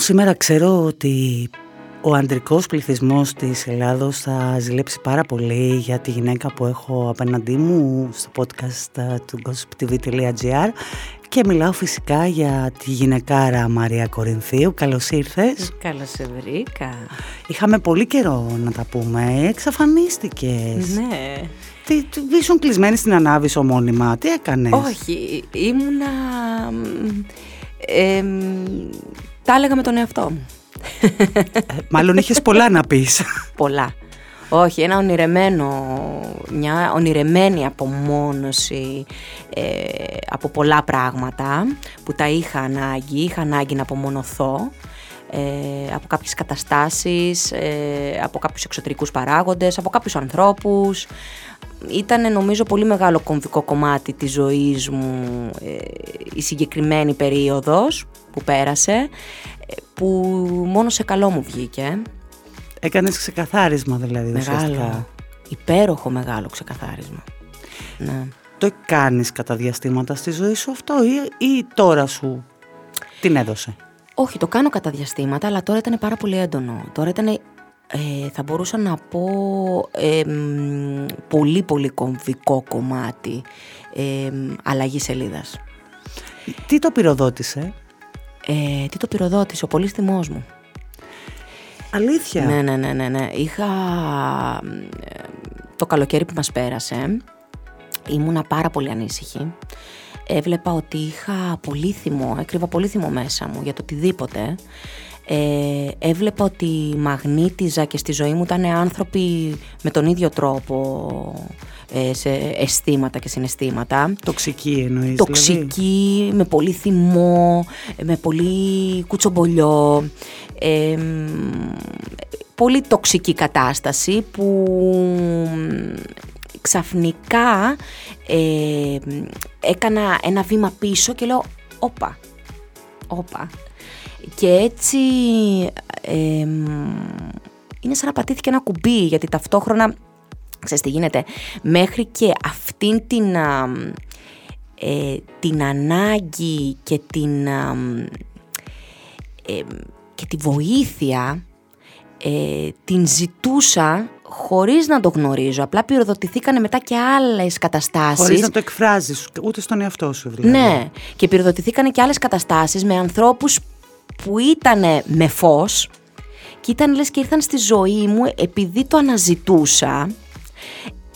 Λοιπόν, σήμερα ξέρω ότι ο αντρικός πληθυσμός της Ελλάδος θα ζηλέψει πάρα πολύ για τη γυναίκα που έχω απέναντί μου στο podcast ε, του gossiptv.gr και μιλάω φυσικά για τη γυναικάρα Μαρία Κορινθίου. Καλώς ήρθες. Καλώς σε βρήκα. Είχαμε πολύ καιρό να τα πούμε. Εξαφανίστηκες. Ναι. Τι, ήσουν κλεισμένη στην Ανάβησο μόνιμα. Τι έκανες; Όχι, ήμουνα... Ε, τα έλεγα με τον εαυτό μου. Μάλλον είχες πολλά να πεις. πολλά. Όχι, ένα ονειρεμένο, μια ονειρεμένη απομόνωση ε, από πολλά πράγματα που τα είχα ανάγκη, είχα ανάγκη να απομονωθώ ε, από κάποιες καταστάσεις, ε, από κάποιους εξωτερικούς παράγοντες, από κάποιους ανθρώπους. Ήταν νομίζω πολύ μεγάλο κομβικό κομμάτι της ζωής μου ε, η συγκεκριμένη περίοδος που πέρασε, που μόνο σε καλό μου βγήκε. Έκανες ξεκαθάρισμα δηλαδή Μεγάλο, υπέροχο μεγάλο ξεκαθάρισμα. Ναι. Το κάνεις κατά διαστήματα στη ζωή σου αυτό ή, ή τώρα σου την έδωσε; Όχι, το κάνω κατά διαστήματα, αλλά τώρα ήταν πάρα πολύ έντονο. Τώρα ήταν, ε, θα μπορούσα να πω, ε, πολύ πολύ κομβικό κομμάτι ε, αλλαγής σελίδας. Τι το πυροδότησε; Ε, τι το πυροδότησε, ο πολύς θυμός μου. Αλήθεια; Ναι, ναι, ναι, ναι, ναι. Είχα το καλοκαίρι που μας πέρασε, ήμουνα πάρα πολύ ανήσυχη. Έβλεπα ότι είχα πολύ θυμό, έκρυβα πολύ θυμό μέσα μου για το οτιδήποτε. Ε, έβλεπα ότι μαγνήτιζα και στη ζωή μου ήταν άνθρωποι με τον ίδιο τρόπο ε, σε αισθήματα και συναισθήματα. Τοξική εννοείς Τοξική, δηλαδή. με πολύ θυμό, με πολύ κουτσομπολιό. Ε, πολύ τοξική κατάσταση που ξαφνικά ε, έκανα ένα βήμα πίσω και λέω όπα, όπα. Και έτσι είναι σαν να πατήθηκε ένα κουμπί γιατί ταυτόχρονα, ξέρεις τι γίνεται, μέχρι και αυτήν την, ε, την ανάγκη και την, και τη βοήθεια ε, την ζητούσα χωρίς να το γνωρίζω. Απλά πυροδοτηθήκανε μετά και άλλες καταστάσεις. Χωρίς να το εκφράζεις, ούτε στον εαυτό σου δηλαδή. Ναι, και πυροδοτηθήκανε και άλλες καταστάσεις με ανθρώπους που ήταν με φως και ήταν λες και ήρθαν στη ζωή μου επειδή το αναζητούσα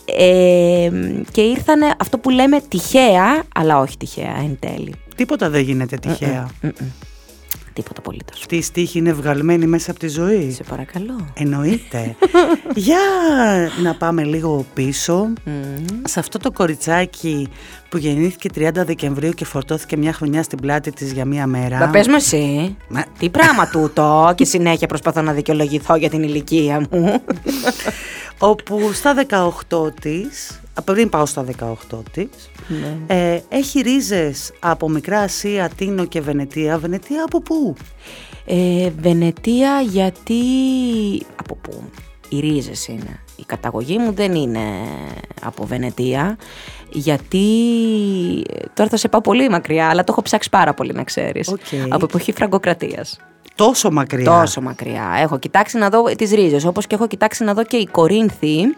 ε, και ήρθαν αυτό που λέμε τυχαία, αλλά όχι τυχαία εν τέλει. Τίποτα δεν γίνεται τυχαία. Τίποτα απολύτως. Αυτή η στίχη είναι βγαλμένη μέσα από τη ζωή. Σε παρακαλώ. Εννοείται. Για να πάμε λίγο πίσω. Σε αυτό το κοριτσάκι που γεννήθηκε 30 Δεκεμβρίου και φορτώθηκε μια χρονιά στην πλάτη της για μία μέρα. Μα πες μου εσύ, τι πράγμα τούτο και συνέχεια προσπαθώ να δικαιολογηθώ για την ηλικία μου. Όπου στα 18 της, πριν πάω στα 18 της, ναι. Ε, έχει ρίζες από Μικρά Ασία, Τίνο και Βενετία. Βενετία από πού; Ε, Βενετία γιατί... Από πού; Οι ρίζες είναι; Η καταγωγή μου δεν είναι από Βενετία γιατί τώρα θα σε πάω πολύ μακριά αλλά το έχω ψάξει πάρα πολύ να ξέρεις από εποχή φραγκοκρατίας Τόσο μακριά. Τόσο μακριά. Έχω κοιτάξει να δω τις ρίζες όπως και έχω κοιτάξει να δω και η Κορίνθη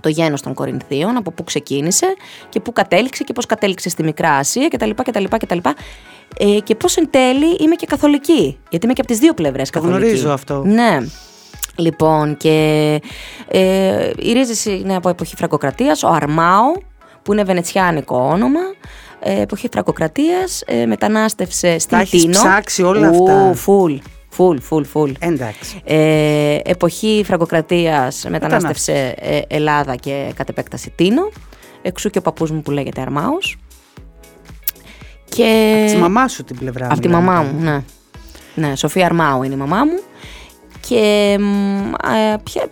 το γένος των Κορινθίων, από πού ξεκίνησε και πού κατέληξε και πώς κατέληξε στη Μικρά Ασία κτλ. κτλ, κτλ. Ε, και πώς εν τέλει είμαι και καθολική, γιατί είμαι και από τις δύο πλευρές καθολική. Γνωρίζω αυτό. Ναι. Λοιπόν, και ε, η ρίζες είναι από εποχή φραγκοκρατίας, ο Αρμάο, που είναι βενετσιάνικο όνομα, ε, εποχή φραγκοκρατίας, ε, μετανάστευσε στην Τίνο. Τα ψάξει όλα αυτά. Φουλ, Φουλ, φουλ, φουλ. Εντάξει. Ε, εποχή φραγκοκρατίας μετανάστευσε ε, Ελλάδα και κατ' επέκταση Τίνο. Εξού και ο παππούς μου που λέγεται Αρμάος. Και... Από τη μαμά σου την πλευρά Από τη μαμά μου, ναι. Ναι, Σοφία Αρμάου είναι η μαμά μου. Και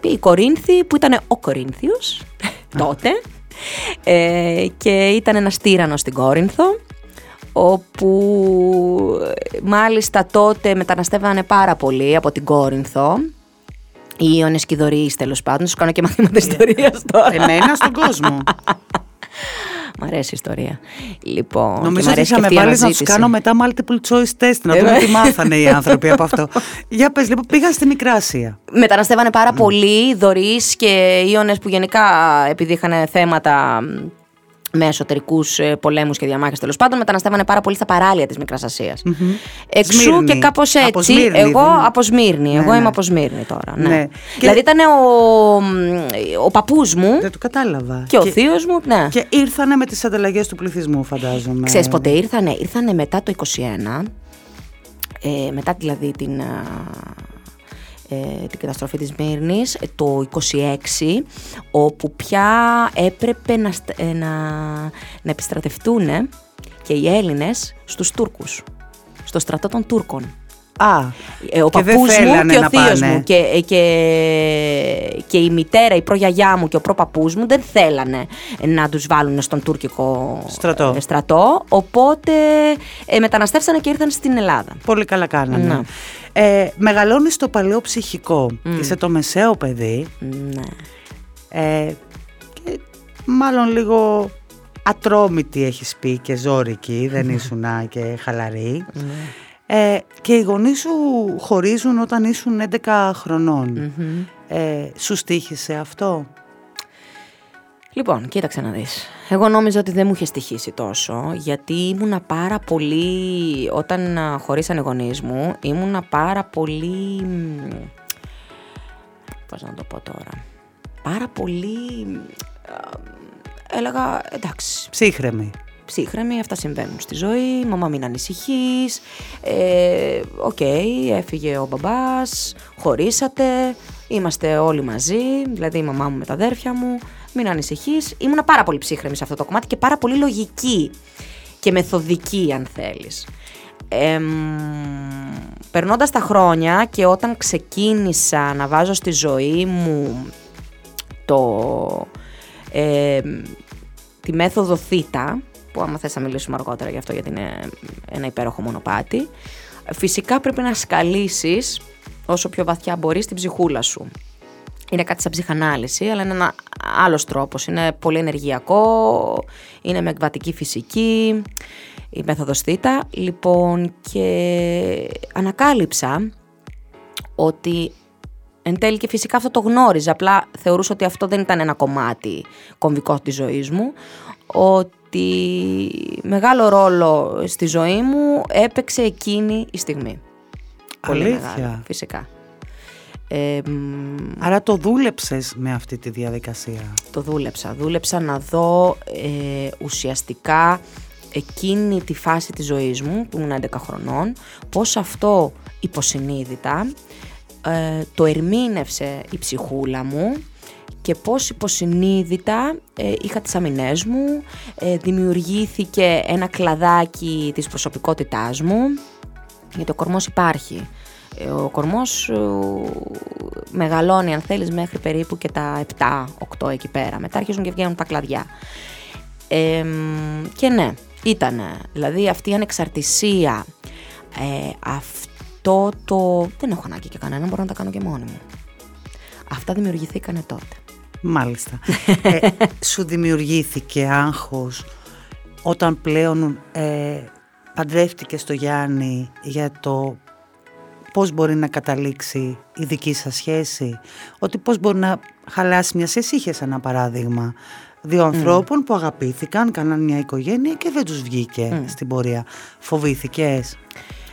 ε, η Κορίνθη που ήταν ο Κορίνθιος τότε. Ε, και ήταν ένας τύρανος στην Κόρινθο όπου μάλιστα τότε μεταναστεύανε πάρα πολύ από την Κόρινθο. Οι Ιωνες Κιδωρείς τέλος πάντων, σου κάνω και μαθήματα ιστορίας τώρα. Εμένα στον κόσμο. Μ' αρέσει η ιστορία. Λοιπόν, Νομίζω ότι θα με βάλει να τους κάνω μετά multiple choice test, να δούμε τι μάθανε οι άνθρωποι από αυτό. Για πες, λοιπόν, πήγα στη Μικρά Ασία. Μεταναστεύανε πάρα πολύ, δωρείς και Ιώνε που γενικά επειδή είχαν θέματα με εσωτερικούς ε, πολέμους και διαμάχες τέλος πάντων, μεταναστεύανε πάρα πολύ στα παράλια της Μικρά Ασίας. Εξού Σμύρνη. και κάπω έτσι. Από Σμύρνη, εγώ δεν είναι. από Σμύρνη. Ναι, εγώ ναι. είμαι από Σμύρνη τώρα. Ναι. Ναι. Δηλαδή ήταν ο, ο παππούς μου Δεν το κατάλαβα. και ο θείος μου. Ναι. Και ήρθανε με τις ανταλλαγές του πληθυσμού, φαντάζομαι. Ξέρεις πότε ήρθανε, ήρθανε μετά το 21, ε, μετά δηλαδή την, α, ε, την καταστροφή της Μύρνης, ε, το 26, όπου πια έπρεπε να, στ- ε, να, να επιστρατευτούν και οι Έλληνες στους Τούρκους, στο στρατό των Τούρκων. Α, Ε, ο Και δεν παππούς μου θέλανε και ο να θείος πάνε. μου και, ε, και, και η μητέρα, η προγιαγιά μου και ο προπαππούς μου δεν θέλανε να τους βάλουν στον τουρκικό Στρατό. ε, στρατό οπότε ε, μεταναστεύσανε και ήρθαν στην Ελλάδα. πολύ καλά κάνανε. Ναι. Ε, μεγαλώνεις στο παλαιό ψυχικό. Είσαι το μεσαίο παιδί. Ναι. Ε, και μάλλον λίγο ατρόμητη έχεις πει και ζόρικη, δεν ήσουνα και χαλαρή. Ε, και οι γονείς σου χωρίζουν όταν ήσουν 11 χρονών. Ε, σου στήχησε αυτό; Λοιπόν, κοίταξε να δεις. Εγώ νόμιζα ότι δεν μου είχε στοιχίσει τόσο, γιατί ήμουνα πάρα πολύ, όταν α, χωρίσανε οι γονείς μου, ήμουνα πάρα πολύ, μ, πώς να το πω τώρα, πάρα πολύ, α, έλεγα, εντάξει, Ψύχραιμη. Ψύχραιμη, αυτά συμβαίνουν στη ζωή, μαμά μην ανησυχείς, ε, οκ, έφυγε ο μπαμπάς, χωρίσατε, είμαστε όλοι μαζί, δηλαδή η μαμά μου με τα αδέρφια μου, μην ανησυχείς. Ήμουνα πάρα πολύ ψύχρεμη σε αυτό το κομμάτι και πάρα πολύ λογική και μεθοδική αν θέλεις. Εμ, περνώντας τα χρόνια και όταν ξεκίνησα να βάζω στη ζωή μου το, ε, τη μέθοδο Θ, που άμα θες να μιλήσουμε αργότερα γι' αυτό γιατί είναι ένα υπέροχο μονοπάτι, φυσικά πρέπει να σκαλίσεις όσο πιο βαθιά μπορείς την ψυχούλα σου. Είναι κάτι σαν ψυχανάλυση, αλλά είναι ένα άλλος τρόπος. Είναι πολύ ενεργειακό, είναι με εκβατική φυσική, η μέθοδος Θ. Λοιπόν, και ανακάλυψα ότι εν τέλει και φυσικά αυτό το γνώριζα, απλά θεωρούσα ότι αυτό δεν ήταν ένα κομμάτι κομβικό της ζωής μου, ότι μεγάλο ρόλο στη ζωή μου έπαιξε εκείνη η στιγμή. Πολύ Αλήθεια; μεγάλο, φυσικά. Ε, μ, Άρα το δούλεψες με αυτή τη διαδικασία; το δούλεψα. Δούλεψα να δω ε, ουσιαστικά εκείνη τη φάση της ζωής μου, που ήμουν 11 χρονών, πώς αυτό υποσυνείδητα ε, το ερμήνευσε η ψυχούλα μου και πώς υποσυνείδητα ε, είχα τις αμυνές μου, ε, δημιουργήθηκε ένα κλαδάκι της προσωπικότητάς μου, γιατί ο κορμός υπάρχει. Ε, Ο κορμός ε, μεγαλώνει αν θέλεις μέχρι περίπου και τα 7-8 εκεί πέρα. Μετά αρχίζουν και βγαίνουν τα κλαδιά. Ε, μ, και ναι, ήτανε. Δηλαδή αυτή η ανεξαρτησία, ε, αυτό το... Δεν έχω ανάγκη και κανένα, μπορώ να τα κάνω και μόνη μου. Αυτά δημιουργηθήκανε τότε. Μάλιστα. ε, σου δημιουργήθηκε άγχος όταν πλέον ε, παντρεύτηκε στο Γιάννη για το πώς μπορεί να καταλήξει η δική σας σχέση. Ότι πώς μπορεί να χαλάσει μια σχέση. Είχες ένα παράδειγμα δύο ανθρώπων που αγαπήθηκαν, κάναν μια οικογένεια και δεν τους βγήκε στην πορεία. Φοβήθηκες;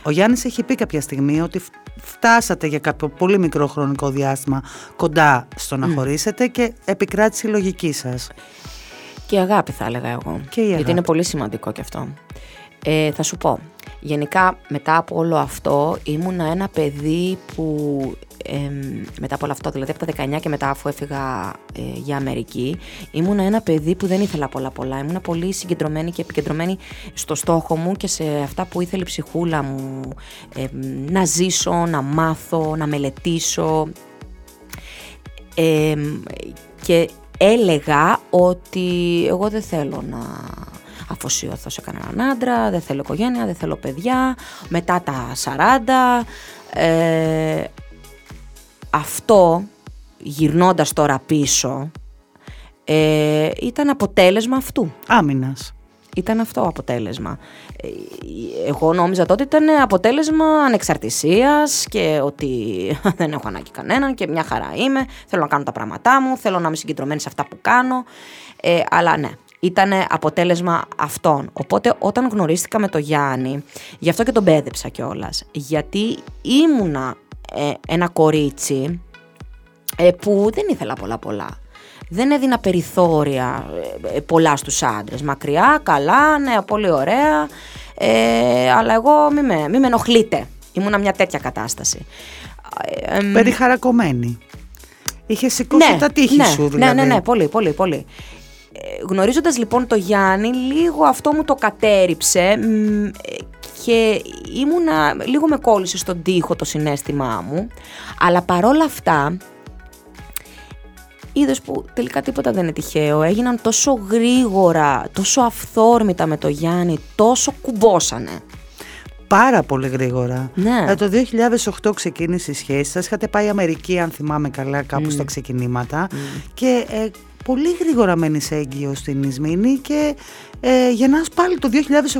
Ο Γιάννης έχει πει κάποια στιγμή ότι φ- φτάσατε για κάποιο πολύ μικρό χρονικό διάστημα κοντά στο να χωρίσετε και επικράτησε η λογική σας. Και η αγάπη θα έλεγα εγώ. Και η αγάπη. Γιατί είναι πολύ σημαντικό και αυτό. Ε, θα σου πω. Γενικά μετά από όλο αυτό ήμουνα ένα παιδί που εμ, μετά από όλο αυτό, δηλαδή από τα 19 και μετά αφού έφυγα ε, για Αμερική, ήμουνα ένα παιδί που δεν ήθελα πολλά πολλά. Ήμουνα πολύ συγκεντρωμένη και επικεντρωμένη στο στόχο μου και σε αυτά που ήθελε η ψυχούλα μου εμ, να ζήσω, να μάθω, να μελετήσω. Ε, και έλεγα ότι εγώ δεν θέλω να αφοσιωθώ σε κανέναν άντρα, δεν θέλω οικογένεια, δεν θέλω παιδιά, μετά τα 40. Ε, αυτό, γυρνώντας τώρα πίσω, ε, ήταν αποτέλεσμα αυτού. Άμυνας. Ήταν αυτό αποτέλεσμα. Ε, Εγώ νόμιζα τότε ήταν αποτέλεσμα ανεξαρτησίας και ότι δεν έχω ανάγκη κανέναν και μια χαρά είμαι, θέλω να κάνω τα πράγματά μου, θέλω να είμαι συγκεντρωμένη σε αυτά που κάνω, ε, αλλά ναι, ήταν αποτέλεσμα αυτών. Οπότε όταν γνωρίστηκα με τον Γιάννη, γι' αυτό και τον πέδεψα κιόλας. γιατί ήμουνα ε, ένα κορίτσι ε, που δεν ήθελα πολλά πολλά. Δεν έδινα περιθώρια ε, ε, πολλά στους άντρες. Μακριά, καλά, ναι, πολύ ωραία. Ε, αλλά εγώ μη με, μη με ενοχλείτε. Ήμουνα μια τέτοια κατάσταση. Ε, εμ, Περιχαρακωμένη. Είχες σηκώσει τα τείχη ναι, σου δηλαδή. Ναι, ναι, ναι, πολύ, πολύ, πολύ. Ε, γνωρίζοντας λοιπόν το Γιάννη, λίγο αυτό μου το κατέριψε μ, ε, και ήμουνα, λίγο με κόλλησε στον τοίχο το συνέστημά μου, αλλά παρόλα αυτά, είδες που τελικά τίποτα δεν είναι τυχαίο, έγιναν τόσο γρήγορα, τόσο αυθόρμητα με το Γιάννη, τόσο κουμπόσανε. Πάρα πολύ γρήγορα. Ναι. Ε, το 2008 ξεκίνησε η σχέση σας. Είχατε πάει Αμερική, αν θυμάμαι καλά, κάπου στα ξεκινήματα. Και ε, πολύ γρήγορα μένεις έγκυο στην Ισμήνη και ε, γεννάς πάλι το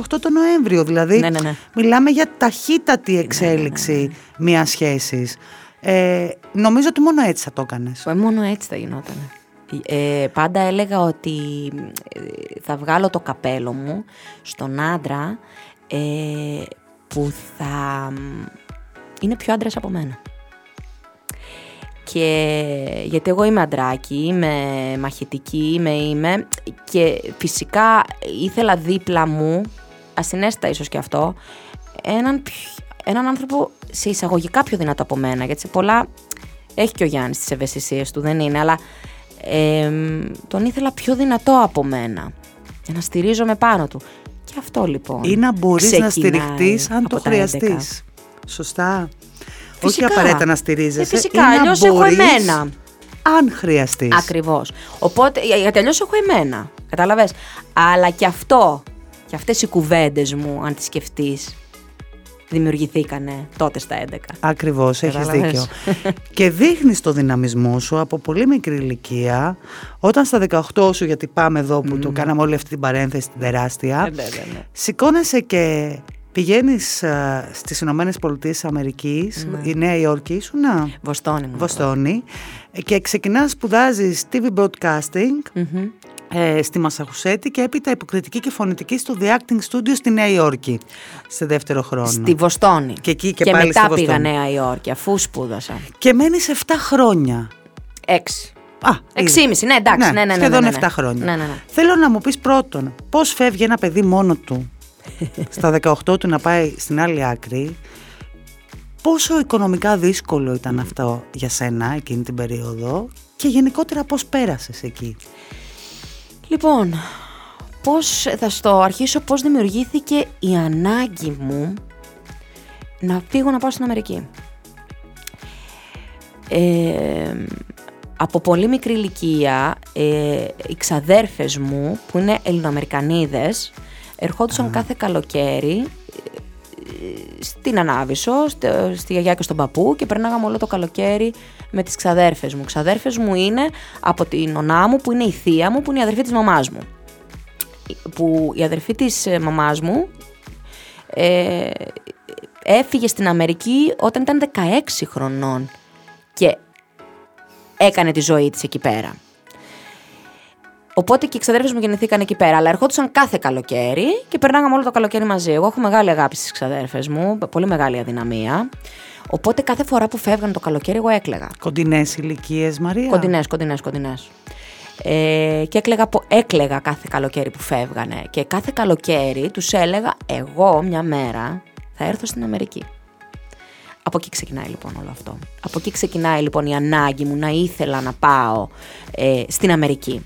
2008 το Νοέμβριο. Δηλαδή, Ναι, ναι, ναι. μιλάμε για ταχύτατη εξέλιξη μιας σχέσης. Ε, νομίζω ότι μόνο έτσι θα το έκανες. Ε, μόνο έτσι θα γινόταν. Ε, πάντα έλεγα ότι ε, θα βγάλω το καπέλο μου στον άντρα ε, που θα μ, είναι πιο άντρας από μένα. Και γιατί εγώ είμαι αντράκι, είμαι μαχητική, είμαι, είμαι και φυσικά ήθελα δίπλα μου, ασυναίσθητα ίσως και αυτό, έναν, πιο- έναν άνθρωπο σε εισαγωγικά πιο δυνατό από μένα, γιατί σε πολλά έχει και ο Γιάννης τις ευαισθησίες του, δεν είναι, αλλά εμ, τον ήθελα πιο δυνατό από μένα, για να στηρίζομαι πάνω του. Και αυτό λοιπόν Ή να μπορείς να ξεκινάει στηριχτείς αν από το τα 11. χρειαστείς. Σωστά. Φυσικά. Όχι απαραίτητα να στηρίζεσαι. Ε, φυσικά, ή να αλλιώς έχω μπορείς εμένα. Αν χρειαστείς. Ακριβώς. Οπότε, για- γιατί αλλιώς έχω εμένα. Κατάλαβες; Αλλά και αυτό, και αυτές οι κουβέντες μου, αν τις σκεφτείς, δημιουργηθήκανε τότε στα 11. Ακριβώς, έχεις Κατάλαβες; δίκιο. και δείχνεις το δυναμισμό σου από πολύ μικρή ηλικία, όταν στα 18 σου, γιατί πάμε εδώ που το κάναμε όλη αυτή την παρένθεση την τεράστια, ναι, ναι, ναι. σηκώνεσαι και πηγαίνεις α, στις Ηνωμένες Πολιτείες Αμερικής, η Νέα Υόρκη ήσουν, να, Βοστόνη μου. Βοστόνη, και ξεκινάς σπουδάζεις TV Broadcasting ε, στη Μασαχουσέτη και έπειτα υποκριτική και φωνητική στο The Acting Studio στη Νέα Υόρκη, σε δεύτερο χρόνο. Στη Βοστόνη. Και εκεί και πάλι μετά στη πήγα Βοστόνη. Νέα Υόρκη, αφού σπούδασα. Και μένεις 7 χρόνια. Έξι. Α, Εξήμιση, ναι, εντάξει, ναι, ναι, ναι, Σχεδόν ναι, ναι. 7 χρόνια. Ναι, ναι, ναι. Θέλω να μου πεις πρώτον, πώς φεύγει ένα παιδί μόνο του; Στα 18 του να πάει στην άλλη άκρη, πόσο οικονομικά δύσκολο ήταν αυτό για σένα εκείνη την περίοδο και γενικότερα πώς πέρασες εκεί; Λοιπόν, πώς, θα στο αρχίσω πώς δημιουργήθηκε η ανάγκη μου να φύγω να πάω στην Αμερική. Ε, από πολύ μικρή ηλικία, ε, οι ξαδέρφες μου, που είναι Ελληνοαμερικανίδες, ερχόντουσαν κάθε καλοκαίρι ε, στην Ανάβησο, στο- στη γιαγιά και στον παππού και περνάγαμε όλο το καλοκαίρι με τις ξαδέρφες μου. Ξαδέρφες μου είναι από την νονά μου που είναι η θεία μου που είναι η αδερφή της μαμάς μου. Που η αδερφή της ε, μαμάς μου ε, έφυγε στην Αμερική όταν ήταν 16 χρονών και έκανε τη ζωή της εκεί πέρα. Οπότε και οι ξαδέρφες μου γεννηθήκαν εκεί πέρα, αλλά ερχόντουσαν κάθε καλοκαίρι και περνάγαμε όλο το καλοκαίρι μαζί. Εγώ έχω μεγάλη αγάπη στις ξαδέρφες μου, πολύ μεγάλη αδυναμία. Οπότε κάθε φορά που φεύγαν το καλοκαίρι, εγώ έκλαιγα. Κοντινές ηλικίες Μαρία. Κοντινές, κοντινές, κοντινές. Ε, και έκλαιγα, πο- έκλαιγα κάθε καλοκαίρι που φεύγανε. Και κάθε καλοκαίρι τους έλεγα, εγώ μια μέρα θα έρθω στην Αμερική. Από εκεί ξεκινάει λοιπόν όλο αυτό. Από εκεί ξεκινάει λοιπόν η ανάγκη μου να ήθελα να πάω ε, στην Αμερική.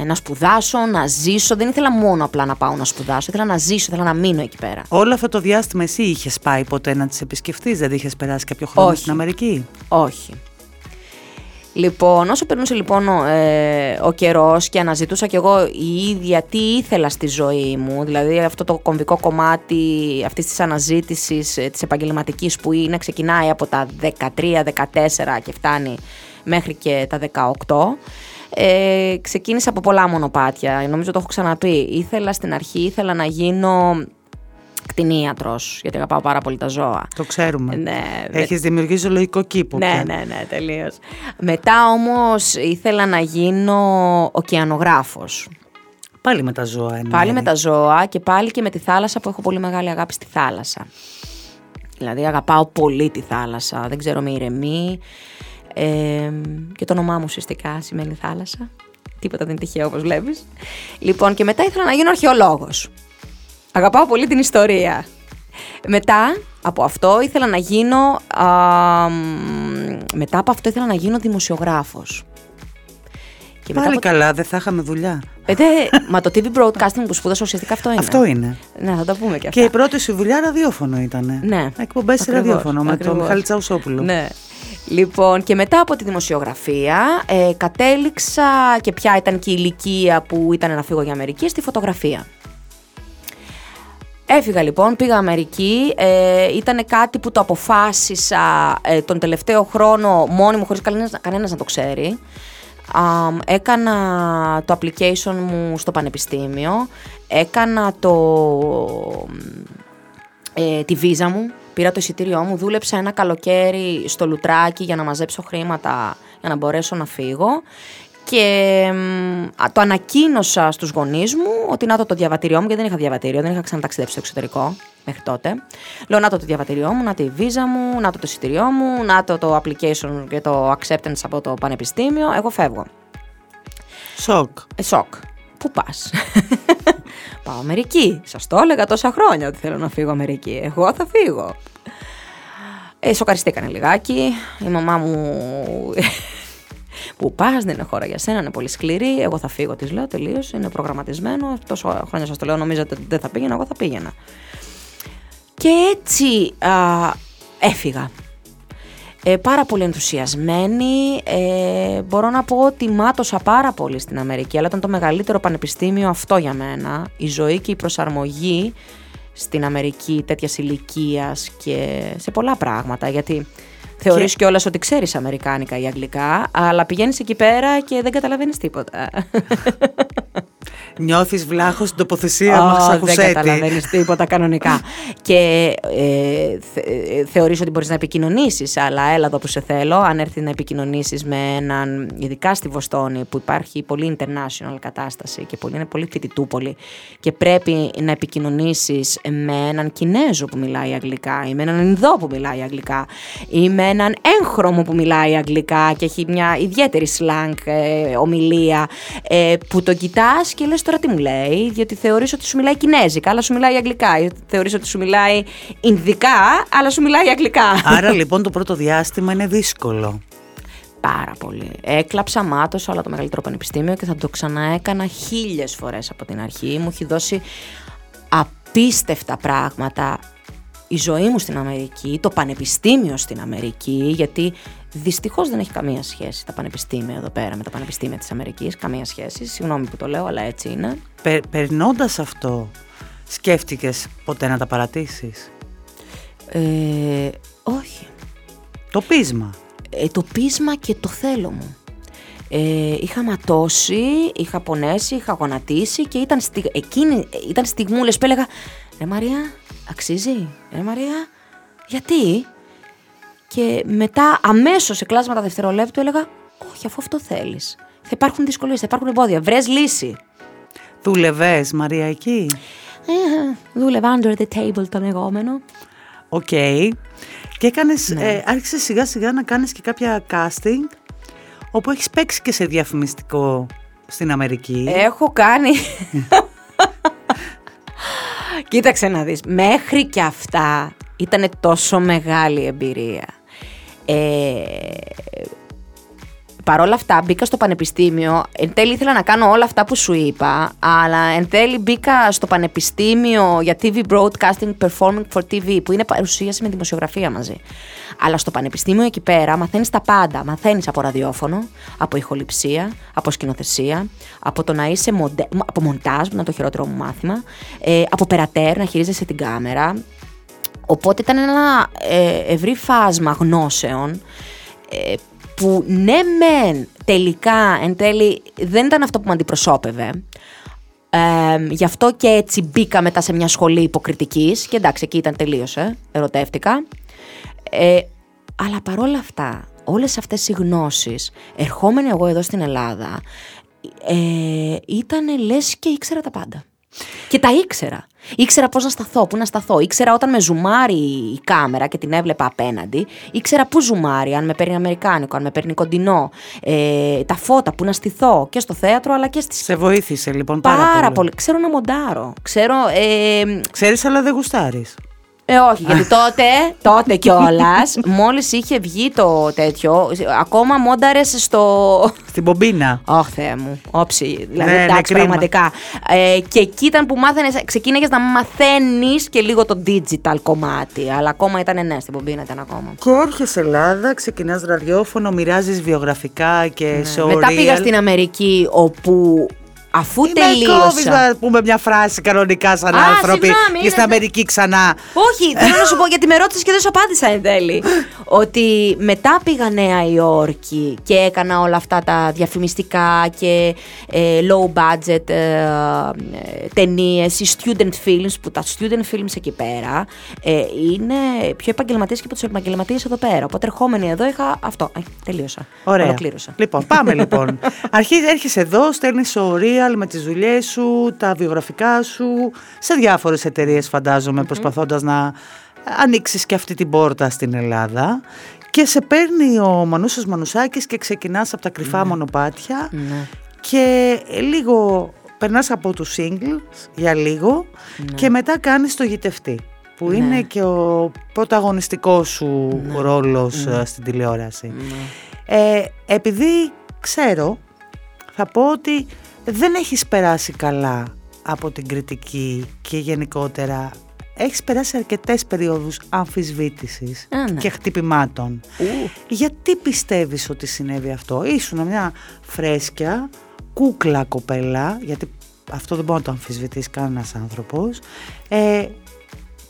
Ε, να σπουδάσω, να ζήσω. Δεν ήθελα μόνο απλά να πάω να σπουδάσω. Ήθελα να ζήσω, ήθελα να μείνω εκεί πέρα. Όλο αυτό το διάστημα εσύ είχες πάει ποτέ να τις επισκεφτείς, δεν είχες περάσει κάποιο χρόνο Όχι. στην Αμερική; Όχι. Λοιπόν, όσο περνούσε λοιπόν ο, ε, ο καιρός και αναζητούσα κι εγώ η ίδια τι ήθελα στη ζωή μου, δηλαδή αυτό το κομβικό κομμάτι αυτής της αναζήτησης της επαγγελματικής που είναι, ξεκινάει από τα 13-14 και φτάνει μέχρι και τα 18. Ε, ξεκίνησα από πολλά μονοπάτια, νομίζω το έχω ξαναπεί. Ήθελα στην αρχή, ήθελα να γίνω κτηνίατρος, γιατί αγαπάω πάρα πολύ τα ζώα. Το ξέρουμε. Ναι, Έχεις δημιουργήσει ζωολογικό κήπο. ναι, πια. ναι, ναι, τελείως. Μετά όμως ήθελα να γίνω ωκεανογράφος. Πάλι με τα ζώα. εν Πάλι μέρει. με τα ζώα και πάλι και με τη θάλασσα που έχω πολύ μεγάλη αγάπη στη θάλασσα. Δηλαδή αγαπάω πολύ τη θάλασσα, δεν ξέρω με ηρεμεί. Ε, και το όνομά μου ουσιαστικά σημαίνει θάλασσα. Τίποτα δεν είναι τυχαίο όπως βλέπεις. Λοιπόν και μετά ήθελα να γίνω αρχαιολόγος. Αγαπάω πολύ την ιστορία. Μετά από αυτό ήθελα να γίνω... α, μ, μετά από αυτό ήθελα να γίνω δημοσιογράφος. Και μετά Πάλι από... καλά, δεν θα είχαμε δουλειά. Ε, δε- μα το TV broadcasting που σπούδασα ουσιαστικά αυτό είναι. Αυτό είναι. Ναι, θα τα πούμε και αυτά. Και η πρώτη σου δουλειά ραδιόφωνο ήταν. Ναι. Εκπομπές σε Ακριβώς, ραδιόφωνο με τον ακριβώς. Μιχάλη Τσαουσόπουλο. Ναι. Λοιπόν, και μετά από τη δημοσιογραφία ε, κατέληξα και ποια ήταν και η ηλικία που ήταν να φύγω για Αμερική στη φωτογραφία. Έφυγα λοιπόν, πήγα Αμερική, ε, ήταν κάτι που το αποφάσισα ε, τον τελευταίο χρόνο μόνη μου χωρίς κανένας, κανένας να το ξέρει. Α, έκανα το application μου στο πανεπιστήμιο, έκανα το, ε, τη βίζα μου, πήρα το εισιτήριό μου, δούλεψα ένα καλοκαίρι στο Λουτράκι για να μαζέψω χρήματα για να μπορέσω να φύγω και μ, α, το ανακοίνωσα στους γονείς μου ότι να το το διαβατήριό μου, γιατί δεν είχα διαβατήριο, δεν είχα ξαναταξιδέψει στο εξωτερικό μέχρι τότε. Λέω να το το διαβατήριό μου, να τη βίζα μου, να το το εισιτήριό μου, να το το application και το acceptance από το πανεπιστήμιο, εγώ φεύγω. Σοκ. Ε, σοκ. Πού πας; Πάω Αμερική. Σας το έλεγα τόσα χρόνια ότι θέλω να φύγω Αμερική. Εγώ θα φύγω. Ε, σοκαριστήκανε λιγάκι. Η μαμά μου. Πού πας, δεν είναι χώρα για σένα, είναι πολύ σκληρή. Εγώ θα φύγω, της λέω τελείως. Είναι προγραμματισμένο. Τόσο χρόνια σας το λέω, νομίζατε ότι δεν θα πήγαινα. Εγώ θα πήγαινα. Και έτσι α, έφυγα. Ε, πάρα πολύ ενθουσιασμένη. Ε, μπορώ να πω ότι μάτωσα πάρα πολύ στην Αμερική, αλλά ήταν το μεγαλύτερο πανεπιστήμιο αυτό για μένα. Η ζωή και η προσαρμογή στην Αμερική τέτοιας ηλικίας και σε πολλά πράγματα. Γιατί θεωρείς και... κιόλας ότι ξέρεις Αμερικάνικα ή Αγγλικά, αλλά πηγαίνεις εκεί πέρα και δεν καταλαβαίνεις τίποτα. Νιώθεις βλάχος στην τοποθεσία Ω, μα δεν καταλαβαίνεις τίποτα κανονικά. και ε, θε, ε, θεωρείς ότι μπορείς να επικοινωνήσεις, αλλά έλα εδώ που σε θέλω. Αν έρθει να επικοινωνήσεις με έναν, ειδικά στη Βοστόνη, που υπάρχει πολύ international κατάσταση και πολύ, είναι πολύ φοιτητούπολη και πρέπει να επικοινωνήσεις με έναν Κινέζο που μιλάει αγγλικά ή με έναν Ινδό που μιλάει αγγλικά ή με έναν έγχρωμο που μιλάει αγγλικά και έχει μια ιδιαίτερη slang ε, ομιλία ε, που τον κοιτάς και λες τώρα τι μου λέει, διότι θεωρείς ότι σου μιλάει κινέζικα, αλλά σου μιλάει αγγλικά. Ή Θεωρείς ότι σου μιλάει ινδικά, αλλά σου μιλάει αγγλικά. Άρα λοιπόν το πρώτο διάστημα είναι δύσκολο. Πάρα πολύ. Έκλαψα μάτωσα όλο το μεγαλύτερο πανεπιστήμιο και θα το ξαναέκανα χίλιες φορές από την αρχή. Μου έχει δώσει απίστευτα πράγματα η ζωή μου στην Αμερική, το πανεπιστήμιο στην Αμερική, γιατί δυστυχώς δεν έχει καμία σχέση τα πανεπιστήμια εδώ πέρα με τα πανεπιστήμια της Αμερικής, καμία σχέση. Συγγνώμη που το λέω, αλλά έτσι είναι. Πε, περνώντας αυτό, σκέφτηκες ποτέ να τα παρατήσεις; Ε, όχι. Το πείσμα; Ε, το πείσμα και το θέλω μου. Ε, είχα ματώσει, είχα πονέσει, είχα γονατίσει και ήταν, στι... εκείνη, ήταν στιγμούλες που έλεγα «Ρε Μαρία, αξίζει, ρε Μαρία, γιατί» και μετά αμέσως σε κλάσματα δευτερολέπτου έλεγα «Όχι, αφού αυτό θέλεις, θα υπάρχουν δυσκολίες, θα υπάρχουν εμπόδια, βρες λύση». Δούλευες Μαρία εκεί; Ε, δούλευα under the table το λεγόμενο. Οκ. Και έκανες, Ναι. ε, άρχισες σιγά σιγά να κάνεις και κάποια casting όπου έχεις παίξει και σε διαφημιστικό στην Αμερική. Έχω κάνει. Κοίταξε να δεις, μέχρι και αυτά ήταν τόσο μεγάλη εμπειρία. Ε, Παρ' όλα αυτά μπήκα στο πανεπιστήμιο, εν τέλει ήθελα να κάνω όλα αυτά που σου είπα, αλλά εν τέλει μπήκα στο πανεπιστήμιο για TV Broadcasting Performing for TV, που είναι παρουσίαση με δημοσιογραφία μαζί. Αλλά στο πανεπιστήμιο εκεί πέρα μαθαίνεις τα πάντα. Μαθαίνεις από ραδιόφωνο, από ηχοληψία, από σκηνοθεσία, από το να είσαι μοντε... από μοντάζ, που είναι το χειρότερο μου μάθημα, ε, από περατέρ, να χειρίζεσαι την κάμερα, Οπότε ήταν ένα ε, ευρύ φάσμα γνώσεων ε, που ναι μεν τελικά εν τέλει δεν ήταν αυτό που με αντιπροσώπευε. Ε, γι' αυτό και έτσι μπήκα μετά σε μια σχολή υποκριτικής και εντάξει εκεί ήταν τελείωσε, ερωτεύτηκα. Ε, αλλά παρόλα αυτά, όλες αυτές οι γνώσεις, ερχόμενοι εγώ εδώ στην Ελλάδα, ε, ήταν λες και ήξερα τα πάντα. Και τα ήξερα. Ήξερα πώς να σταθώ, πού να σταθώ. Ήξερα όταν με ζουμάρει η κάμερα και την έβλεπα απέναντι. Ήξερα πού ζουμάρει, αν με παίρνει Αμερικάνικο, αν με παίρνει κοντινό. Ε, τα φώτα, πού να στηθώ και στο θέατρο αλλά και στη. Σε βοήθησε λοιπόν πάρα, πάρα πολύ. Ξέρω να μοντάρω. Ξέρω. Ε, Ξέρεις, αλλά δεν γουστάρεις. Ε, όχι, γιατί τότε, τότε κιόλας, μόλις είχε βγει το τέτοιο, ακόμα μόνταρες στο. Στην πομπίνα. Ωχ, Θεέ μου. Όψη. Δηλαδή, ναι, εντάξει, ναι, πραγματικά. Ε, και εκεί ήταν που μάθαινες, ξεκίνηγε να μαθαίνεις και λίγο το digital κομμάτι. Αλλά ακόμα ήταν ναι, στην πομπίνα ήταν ακόμα. Και έρχεσαι Ελλάδα, ξεκινάς ραδιόφωνο, μοιράζεις βιογραφικά και ναι. σε Μετά πήγα στην Αμερική, όπου Αφού Είμαι τελείωσα. να πούμε μια φράση κανονικά σαν Α, άνθρωποι συγγνώμη, και στην Αμερική ξανά. Όχι, θέλω να σου πω γιατί με ρώτησες και δεν σου απάντησα εν τέλει. ότι μετά πήγα Νέα Υόρκη και έκανα όλα αυτά τα διαφημιστικά και ε, low budget ε, ε, ταινίες ή student films που τα student films εκεί πέρα ε, είναι πιο επαγγελματίες και από τους επαγγελματίες εδώ πέρα. Οπότε ερχόμενοι εδώ είχα αυτό. Ε, τελείωσα. Ωραία. Ολοκλήρωσα. Λοιπόν, πάμε λοιπόν. Αρχίζει, έρχεσαι εδώ, στέλνεις ορία με τις δουλειές σου, τα βιογραφικά σου, σε διάφορες εταιρείες φαντάζομαι, mm-hmm. προσπαθώντας να ανοίξεις και αυτή την πόρτα στην Ελλάδα και σε παίρνει ο Μανούσος Μανουσάκης και ξεκινάς από τα κρυφά ναι. μονοπάτια ναι. και λίγο περνάς από τους singles για λίγο ναι. και μετά κάνεις το γητευτή που είναι και ο πρωταγωνιστικός σου ρόλος ε, στην τηλεόραση. Ε, επειδή ξέρω, θα πω ότι δεν έχεις περάσει καλά από την κριτική και γενικότερα έχεις περάσει αρκετές περίοδους αμφισβήτησης ναι. και χτυπημάτων. Γιατί πιστεύεις ότι συνέβη αυτό; Ήσουν μια φρέσκια, κούκλα κοπέλα, γιατί αυτό δεν μπορεί να το αμφισβητήσει κανένας άνθρωπος, ε,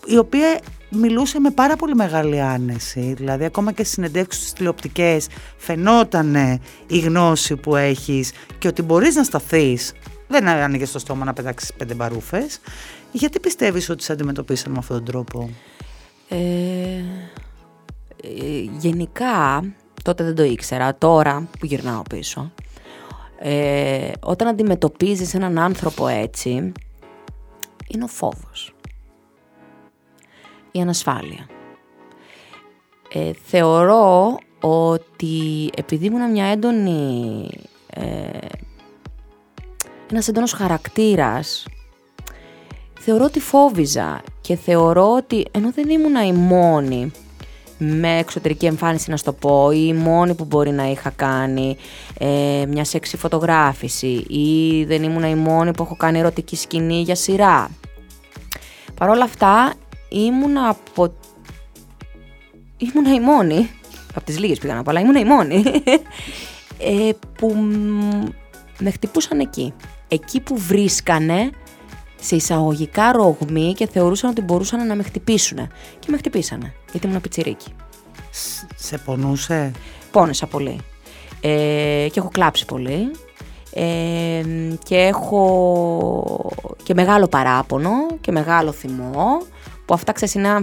η οποία μιλούσε με πάρα πολύ μεγάλη άνεση. Δηλαδή, ακόμα και στις συνεντεύξεις στι τηλεοπτικές, φαινόταν η γνώση που έχεις και ότι μπορείς να σταθείς. Δεν άνοιγες το στόμα να πετάξεις πέντε μπαρούφες. Γιατί πιστεύεις ότι σε αντιμετωπίσαν με αυτόν τον τρόπο, ε, ε, Γενικά, τότε δεν το ήξερα. Τώρα που γυρνάω πίσω, ε, όταν αντιμετωπίζεις έναν άνθρωπο έτσι, είναι ο φόβος η ανασφάλεια. Ε, θεωρώ ότι επειδή ήμουν μια έντονη... Ε, ένας έντονος χαρακτήρας, θεωρώ ότι φόβιζα και θεωρώ ότι ενώ δεν ήμουν η μόνη με εξωτερική εμφάνιση να στο πω ή η μόνη που μπορεί να είχα κάνει ε, μια σεξι φωτογράφηση ή δεν ήμουν η μόνη που έχω κάνει ερωτική σκηνή για σειρά. Παρ' όλα αυτά ήμουνα από... Ήμουνα η μόνη, από τις λίγες πήγα να πω, αλλά ήμουνα η μόνη, ε, που με χτυπούσαν εκεί. Εκεί που βρίσκανε σε εισαγωγικά ρογμή και θεωρούσαν ότι μπορούσαν να με χτυπήσουν. Και με χτυπήσανε, γιατί ήμουν πιτσιρίκι. Σε πονούσε; Πόνεσα πολύ. Ε, και έχω κλάψει πολύ. Ε, και έχω και μεγάλο παράπονο και μεγάλο θυμό που αυτά ξέρεις είναι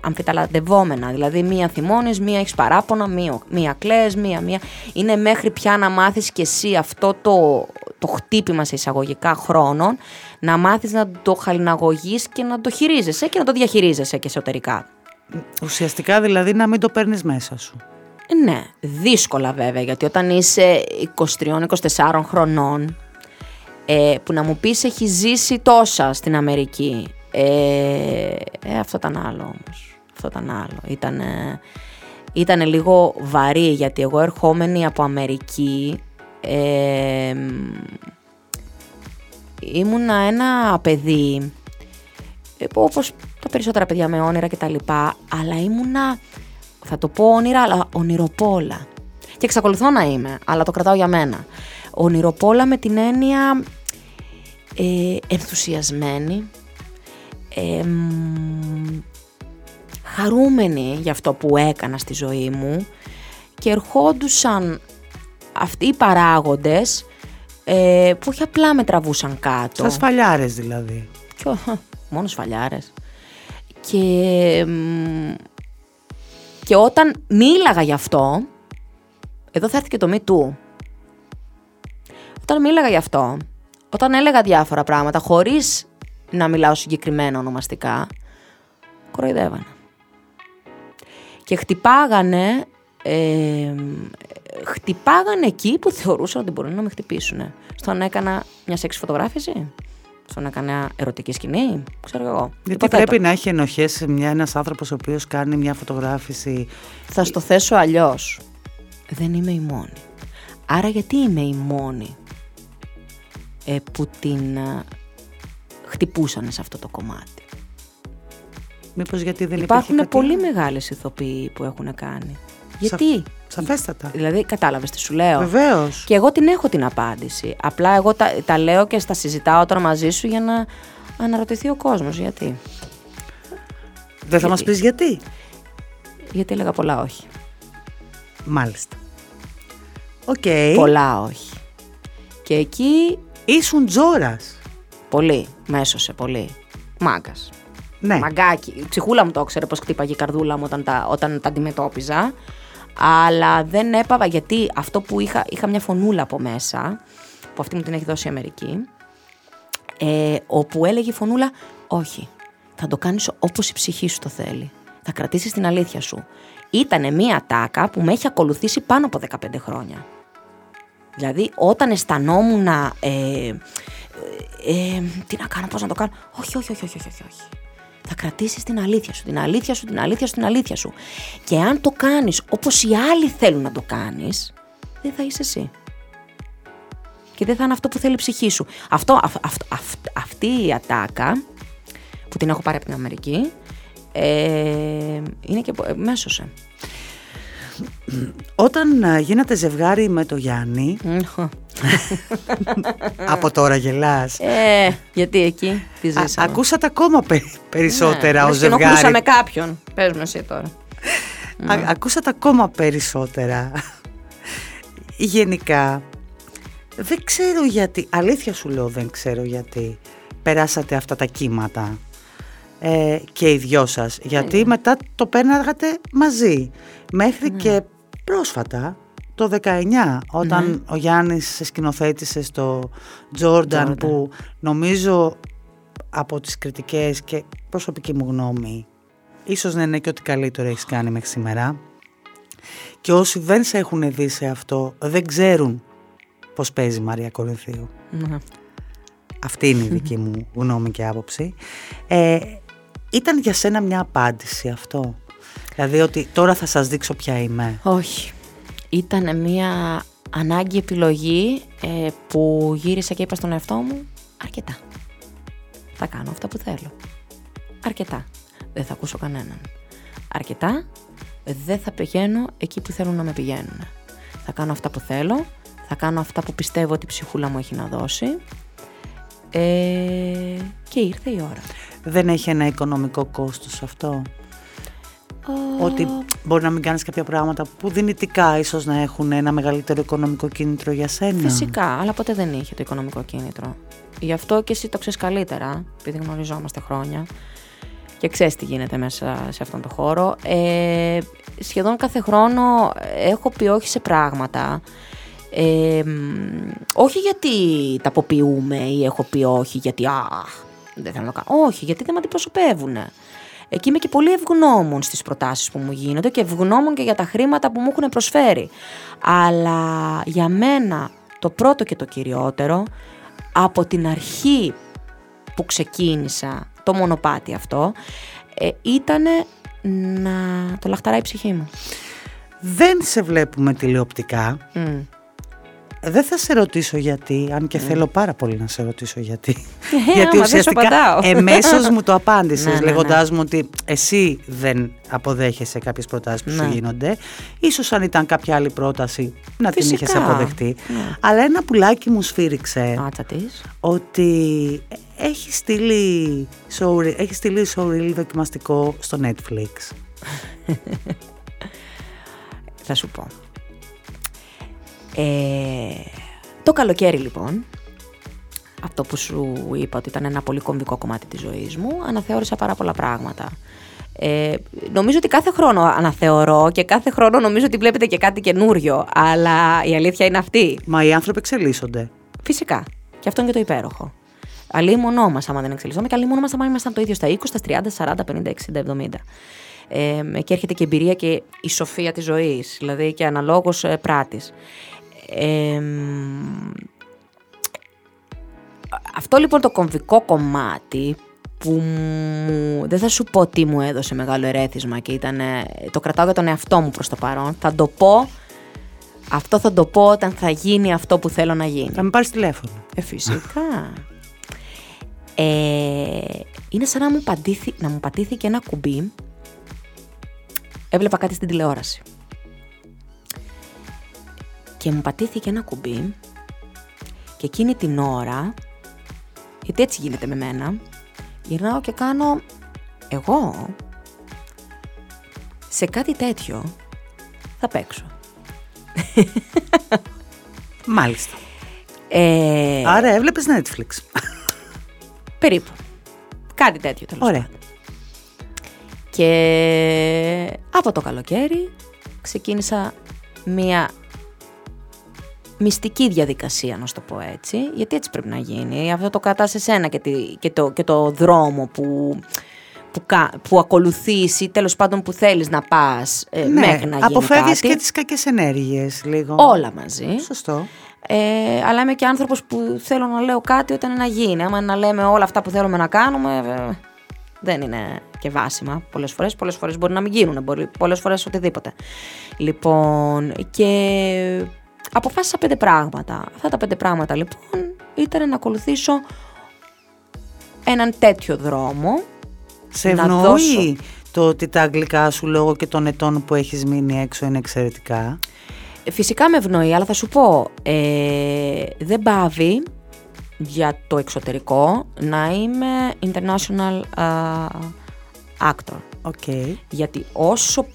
αμφιταλαντευόμενα. Δηλαδή μία θυμώνεις, μία έχεις παράπονα, μία, μία κλαις, μία, μία. Είναι μέχρι πια να μάθεις και εσύ αυτό το, το χτύπημα σε εισαγωγικά χρόνων, να μάθεις να το χαλιναγωγείς και να το χειρίζεσαι και να το διαχειρίζεσαι και εσωτερικά. Ουσιαστικά δηλαδή να μην το παίρνεις μέσα σου. Ναι, δύσκολα βέβαια, γιατί όταν είσαι 23-24 χρονών, ε, που να μου πεις έχει ζήσει τόσα στην Αμερική, ε, ε, αυτό ήταν άλλο όμως. Αυτό ήταν άλλο. Ήταν, ήτανε λίγο βαρύ γιατί εγώ ερχόμενη από Αμερική ε, ήμουνα ένα παιδί ε, όπως τα περισσότερα παιδιά με όνειρα και τα λοιπά, αλλά ήμουνα, θα το πω όνειρα, αλλά ονειροπόλα. Και εξακολουθώ να είμαι, αλλά το κρατάω για μένα. Ονειροπόλα με την έννοια ε, ενθουσιασμένη, χαρούμενη για αυτό που έκανα στη ζωή μου και ερχόντουσαν αυτοί οι παράγοντες ε, που όχι απλά με τραβούσαν κάτω. Σαν σφαλιάρες δηλαδή. Και, μόνος σφαλιάρες. Και, και όταν μίλαγα γι' αυτό, εδώ θα έρθει και το Me Too. Όταν μίλαγα γι' αυτό, όταν έλεγα διάφορα πράγματα χωρίς να μιλάω συγκεκριμένα ονομαστικά, κοροϊδεύανε. Και χτυπάγανε, ε, χτυπάγανε εκεί που θεωρούσαν ότι μπορούν να με χτυπήσουν. Στον έκανα μια σεξ φωτογράφηση, στον έκανα ερωτική σκηνή, ξέρω εγώ. Γιατί πρέπει να έχει ενοχές μια, ένας άνθρωπος ο οποίος κάνει μια φωτογράφηση. Θα στο θέσω αλλιώς. Δεν είμαι η μόνη. Άρα γιατί είμαι η μόνη ε, που την ε, χτυπούσαν σε αυτό το κομμάτι. Μήπως γιατί δεν Υπάρχουν πολύ μεγάλες ηθοποιοί που έχουν κάνει. Γιατί; Σαφέστατα. Δηλαδή, κατάλαβες τι σου λέω; Βεβαίως. Και εγώ την έχω την απάντηση. Απλά εγώ τα, τα λέω και στα συζητάω τώρα μαζί σου για να αναρωτηθεί ο κόσμος. Γιατί. Δεν θα μας πεις γιατί. Γιατί έλεγα πολλά όχι. Μάλιστα. OK. Okay. Πολλά όχι. Και εκεί. Ήσουν τζόρας. Πολύ. Μ' έσωσε πολύ. Μάγκας. Ναι. Μαγκάκι. Η ψυχούλα μου το ήξερε πώς χτύπαγε η καρδούλα μου όταν τα, όταν τα αντιμετώπιζα. Αλλά δεν έπαυα γιατί αυτό που είχα, είχα μια φωνούλα από μέσα, που αυτή μου την έχει δώσει η Αμερική, ε, όπου έλεγε η φωνούλα, όχι, θα το κάνεις όπως η ψυχή σου το θέλει. Θα κρατήσεις την αλήθεια σου. Ήτανε μία τάκα που με έχει ακολουθήσει πάνω από 15 χρόνια. Δηλαδή όταν αισθανόμουν ε, ε, ε, τι να κάνω, πώς να το κάνω. Όχι, όχι, όχι, όχι, όχι, όχι. Θα κρατήσεις την αλήθεια σου, την αλήθεια σου, την αλήθεια σου, την αλήθεια σου. Και αν το κάνεις όπως οι άλλοι θέλουν να το κάνεις, δεν θα είσαι εσύ. Και δεν θα είναι αυτό που θέλει η ψυχή σου. Αυτό, αυτή η ατάκα, που την έχω πάρει από την Αμερική, ε, είναι και μέσωσε. Όταν ε, γίνατε ζευγάρι με το Γιάννη, από τώρα γελάς. Ε, γιατί εκεί τι ζήσαμε. ακούσατε ακόμα περισσότερα ναι, ως ζευγάρι; ακούσαμε κάποιον. Πες με εσύ τώρα. ακούσατε ακόμα περισσότερα; Γενικά, δεν ξέρω γιατί, αλήθεια σου λέω δεν ξέρω γιατί περάσατε αυτά τα κύματα ε, και οι δυο σας. Γιατί μετά το πέρναγατε μαζί. Μέχρι ναι. και πρόσφατα το 19 όταν ναι. ο Γιάννης σκηνοθέτησε στο Τζόρνταν που νομίζω από τις κριτικές και προσωπική μου γνώμη ίσως να είναι και ό,τι καλύτερο έχεις κάνει μέχρι σήμερα και όσοι δεν σε έχουν δει σε αυτό δεν ξέρουν πώς παίζει η Μαρία Κορινθίου. Ναι. Αυτή είναι η δική μου γνώμη και άποψη. Ε, ήταν για σένα μια απάντηση αυτό; Δηλαδή ότι τώρα θα σας δείξω ποια είμαι; Όχι ήταν μια ανάγκη επιλογή ε, που γύρισα και είπα στον εαυτό μου αρκετά. Θα κάνω αυτά που θέλω. Αρκετά. Δεν θα ακούσω κανέναν. Αρκετά. Δεν θα πηγαίνω εκεί που θέλουν να με πηγαίνουν. Θα κάνω αυτά που θέλω. Θα κάνω αυτά που πιστεύω ότι η ψυχούλα μου έχει να δώσει. Ε, και ήρθε η ώρα. Δεν έχει ένα οικονομικό κόστος αυτό; Ότι μπορεί να μην κάνεις κάποια πράγματα που δυνητικά ίσως να έχουν ένα μεγαλύτερο οικονομικό κίνητρο για σένα; Φυσικά, αλλά ποτέ δεν είχε το οικονομικό κίνητρο. Γι' αυτό και εσύ το ξέρεις καλύτερα, επειδή γνωριζόμαστε χρόνια και ξέρεις τι γίνεται μέσα σε αυτόν τον χώρο. Ε, σχεδόν κάθε χρόνο έχω πει όχι σε πράγματα. Ε, όχι γιατί τα αποποιούμε ή έχω πει όχι γιατί αχ, δεν θέλω να κάνω. Όχι, γιατί δεν με αντιπροσωπεύουν. Εκεί είμαι και πολύ ευγνώμων στις προτάσεις που μου γίνονται και ευγνώμων και για τα χρήματα που μου έχουν προσφέρει. Αλλά για μένα το πρώτο και το κυριότερο, από την αρχή που ξεκίνησα το μονοπάτι αυτό, ε, ήταν να το λαχταράει η ψυχή μου. Δεν σε βλέπουμε τηλεοπτικά. Δεν θα σε ρωτήσω γιατί, αν και ναι. θέλω πάρα πολύ να σε ρωτήσω γιατί. Ε, γιατί ουσιαστικά εμέσως μου το απάντησες, ναι, ναι, λέγοντάς μου ότι εσύ δεν αποδέχεσαι κάποιες προτάσεις που σου γίνονται. σω αν ήταν κάποια άλλη πρόταση να την είχες αποδεχτεί. Αλλά ένα πουλάκι μου σφύριξε ότι έχει στείλει, show, έχει στείλει showreel δοκιμαστικό στο Netflix. θα σου πω. Ε, το καλοκαίρι λοιπόν, αυτό που σου είπα ότι ήταν ένα πολύ κομβικό κομμάτι της ζωής μου, αναθεώρησα πάρα πολλά πράγματα. Ε, νομίζω ότι κάθε χρόνο αναθεωρώ και κάθε χρόνο νομίζω ότι βλέπετε και κάτι καινούριο, αλλά η αλήθεια είναι αυτή. Μα οι άνθρωποι εξελίσσονται. Φυσικά. Και αυτό είναι και το υπέροχο. Αλλή μονό μας, άμα δεν εξελισσόμαστε, και αλλή μόνο μας, άμα ήμασταν το ίδιο στα 20, στα 30, 40, 50, 60, 70. Ε, και έρχεται και εμπειρία και η σοφία της ζωής, δηλαδή και αναλόγως ε, πράτης. Ε, αυτό λοιπόν το κομβικό κομμάτι που μου, δεν θα σου πω τι μου έδωσε μεγάλο ερέθισμα και ήταν, το κρατάω για τον εαυτό μου προς το παρόν, θα το πω, αυτό θα το πω όταν θα γίνει αυτό που θέλω να γίνει. Θα με πάρεις τηλέφωνο. Ε, φυσικά. ε, είναι σαν να μου, πατήθη, να μου πατήθηκε ένα κουμπί, έβλεπα κάτι στην τηλεόραση και μου πατήθηκε ένα κουμπί και εκείνη την ώρα, γιατί έτσι γίνεται με μένα, γυρνάω και κάνω εγώ σε κάτι τέτοιο θα παίξω. Μάλιστα. Ε, Άρα έβλεπες Netflix. περίπου. Κάτι τέτοιο τέλος Ωραία. πάντων. Και από το καλοκαίρι ξεκίνησα μία μυστική διαδικασία, να σου το πω έτσι, γιατί έτσι πρέπει να γίνει. Αυτό το κρατάς σε σένα και, τη- και, το, και το δρόμο που, που, κα- που ακολουθείς ή τέλος πάντων που θέλεις να πας ε, μέχρι να γίνει Ναι, αποφεύγεις κάτι. και τις κακές ενέργειες λίγο. Όλα μαζί. Σωστό. Ε, αλλά είμαι και άνθρωπος που θέλω να λέω κάτι όταν είναι να γίνει. Άμα είναι να λέμε όλα αυτά που θέλουμε να κάνουμε, ε, δεν είναι και βάσιμα πολλές φορές. Πολλές φορές μπορεί να μην γίνουν, μπορεί, πολλές φορές οτιδήποτε. Λοιπόν, και αποφάσισα πέντε πράγματα. Αυτά τα πέντε πράγματα λοιπόν ήταν να ακολουθήσω έναν τέτοιο δρόμο. Σε Να ευνοεί δώσω. το ότι τα αγγλικά σου λόγω και των ετών που έχεις μείνει έξω είναι εξαιρετικά; Ε, Φυσικά με ευνοεί, αλλά θα σου πω, ε, δεν πάβει για το εξωτερικό να είμαι international α, actor. OK. Γιατί όσο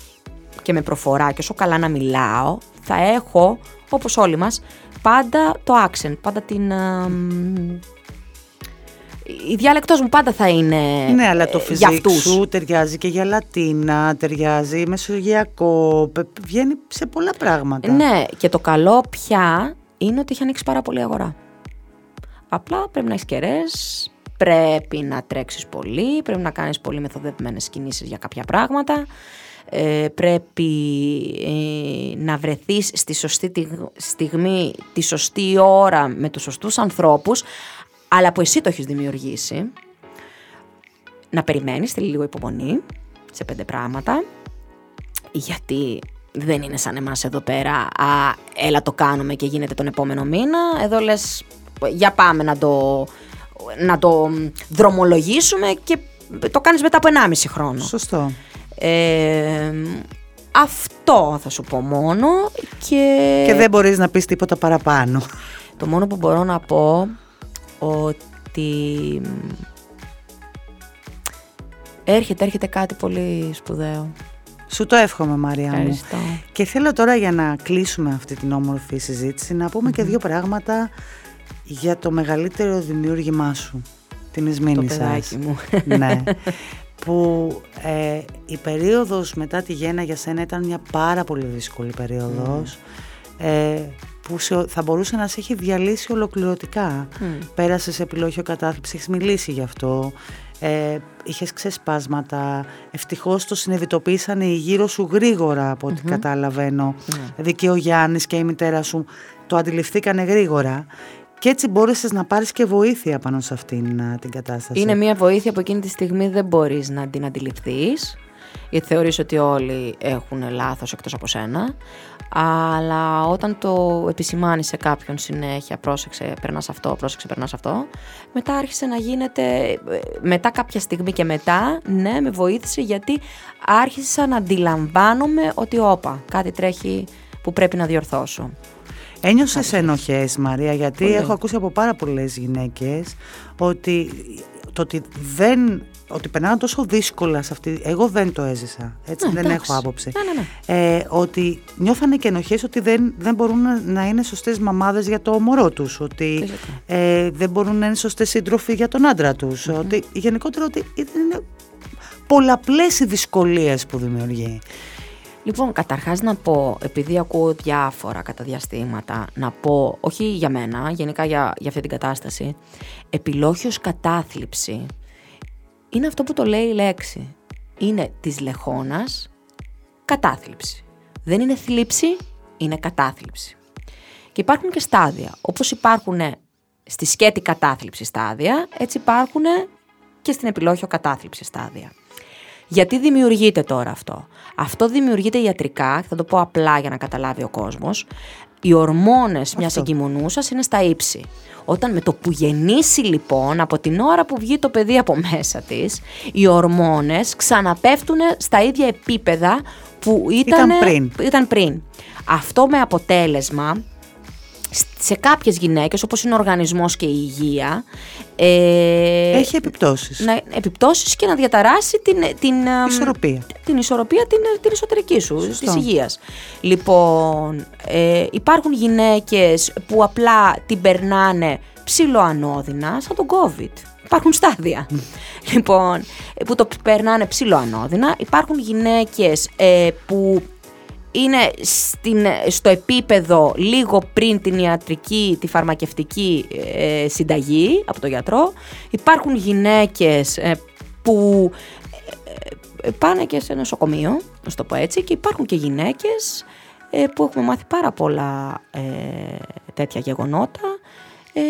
και με προφορά και όσο καλά να μιλάω, θα έχω, όπως όλοι μας, πάντα το accent, πάντα την... α, μ, η διάλεκτός μου πάντα θα είναι Ναι, αλλά το ε, για φυσικό αυτούς. σου ταιριάζει και για Λατίνα, ταιριάζει μεσογειακό, πε- βγαίνει σε πολλά πράγματα. Ναι, και το καλό πια είναι ότι έχει ανοίξει πάρα πολύ αγορά. Απλά πρέπει να έχεις κεραίες, πρέπει να τρέξεις πολύ, πρέπει να κάνεις πολύ μεθοδευμένες κινήσεις για κάποια πράγματα, ε, πρέπει ε, να βρεθείς στη σωστή τιγ- στιγμή, τη σωστή ώρα με τους σωστούς ανθρώπους, αλλά που εσύ το έχεις δημιουργήσει. Να περιμένεις, θέλει λίγο υπομονή σε πέντε πράγματα, γιατί δεν είναι σαν εμάς εδώ πέρα, α, έλα το κάνουμε και γίνεται τον επόμενο μήνα. Εδώ λες, για πάμε να το, να το δρομολογήσουμε και το κάνεις μετά από 1,5 χρόνο. Σωστό. Ε, αυτό θα σου πω μόνο και, Και δεν μπορείς να πεις τίποτα παραπάνω. το μόνο που μπορώ να πω ότι έρχεται, έρχεται κάτι πολύ σπουδαίο. Σου το εύχομαι Μαρία μου. Ευχαριστώ. Και θέλω τώρα για να κλείσουμε αυτή την όμορφη συζήτηση να πούμε και δύο πράγματα για το μεγαλύτερο δημιούργημά σου, την Το Ισμήνη παιδάκι μου. ναι. Που ε, η περίοδος μετά τη γέννα για σένα ήταν μια πάρα πολύ δύσκολη περίοδος ε, που σε- θα μπορούσε να σε έχει διαλύσει ολοκληρωτικά. Πέρασες επιλόγιο κατάθλιψης, έχεις μιλήσει γι' αυτό, ε, είχες ξεσπάσματα, ευτυχώς το συνειδητοποίησαν οι γύρω σου γρήγορα από ό,τι καταλαβαίνω. Δηλαδή και ο Γιάννης και η μητέρα σου το αντιληφθήκανε γρήγορα και έτσι μπόρεσες να πάρεις και βοήθεια πάνω σε αυτήν α, την κατάσταση. Είναι μια βοήθεια που εκείνη τη στιγμή δεν μπορείς να την αντιληφθείς. Γιατί θεωρείς ότι όλοι έχουν λάθος εκτός από σένα. Αλλά όταν το επισημάνεις σε κάποιον συνέχεια πρόσεξε περνάς αυτό, πρόσεξε περνάς αυτό μετά άρχισε να γίνεται ε, μετά κάποια στιγμή και μετά ναι με βοήθησε γιατί άρχισα να αντιλαμβάνομαι ότι όπα κάτι τρέχει που πρέπει να διορθώσω Ένιωσες ενοχές Μαρία γιατί Πολύ. έχω ακούσει από πάρα πολλές γυναίκες ότι το ότι δεν ότι περνάνε τόσο δύσκολα σε αυτή. Εγώ δεν το έζησα. Έτσι, Ναι, δεν εντάξει. έχω άποψη. Ναι, ναι, ναι. Ε, ότι νιώθανε και ενοχές ότι δεν, δεν μπορούν να, να είναι σωστές μαμάδες για το μωρό τους. Ότι Φυσικά. ε, δεν μπορούν να είναι σωστές σύντροφοι για τον άντρα τους. Ότι γενικότερα ότι είναι πολλαπλές οι δυσκολίες που δημιουργεί. Λοιπόν, καταρχάς να πω, επειδή ακούω διάφορα κατά διαστήματα, να πω, όχι για μένα, γενικά για, για αυτή την κατάσταση, επιλόχιος κατάθλιψη είναι αυτό που το λέει η λέξη. Είναι της λεχόνας κατάθλιψη. Δεν είναι θλίψη, είναι κατάθλιψη. Και υπάρχουν και στάδια. Όπως υπάρχουν στη σκέτη κατάθλιψη στάδια, έτσι υπάρχουν και στην επιλόχιο κατάθλιψη στάδια. Γιατί δημιουργείται τώρα αυτό; Αυτό δημιουργείται ιατρικά, θα το πω απλά για να καταλάβει ο κόσμος. Οι ορμόνες μιας εγκυμονούσας είναι στα ύψη. Όταν με το που γεννήσει λοιπόν, από την ώρα που βγει το παιδί από μέσα της, οι ορμόνες ξαναπέφτουν στα ίδια επίπεδα που ήταν, Ήταν πριν. ήταν πριν. Αυτό με αποτέλεσμα σε κάποιες γυναίκες, όπως είναι ο οργανισμός και η υγεία, ε, Έχει επιπτώσεις. να επιπτώσεις και να διαταράσει την, την, ε, Ισορροπία. την ισορροπία την, την εσωτερική σου, Σωστό. της υγείας. Λοιπόν, ε, υπάρχουν γυναίκες που απλά την περνάνε ψιλοανώδυνα, σαν τον COVID. Υπάρχουν στάδια. λοιπόν, ε, που το περνάνε ψιλοανώδυνα. Υπάρχουν γυναίκες ε, που είναι στην, στο επίπεδο λίγο πριν την ιατρική, τη φαρμακευτική ε, συνταγή από τον γιατρό. Υπάρχουν γυναίκες ε, που ε, ε, πάνε και σε νοσοκομείο, να σου το πω έτσι, και υπάρχουν και γυναίκες ε, που έχουμε μάθει πάρα πολλά ε, τέτοια γεγονότα ε,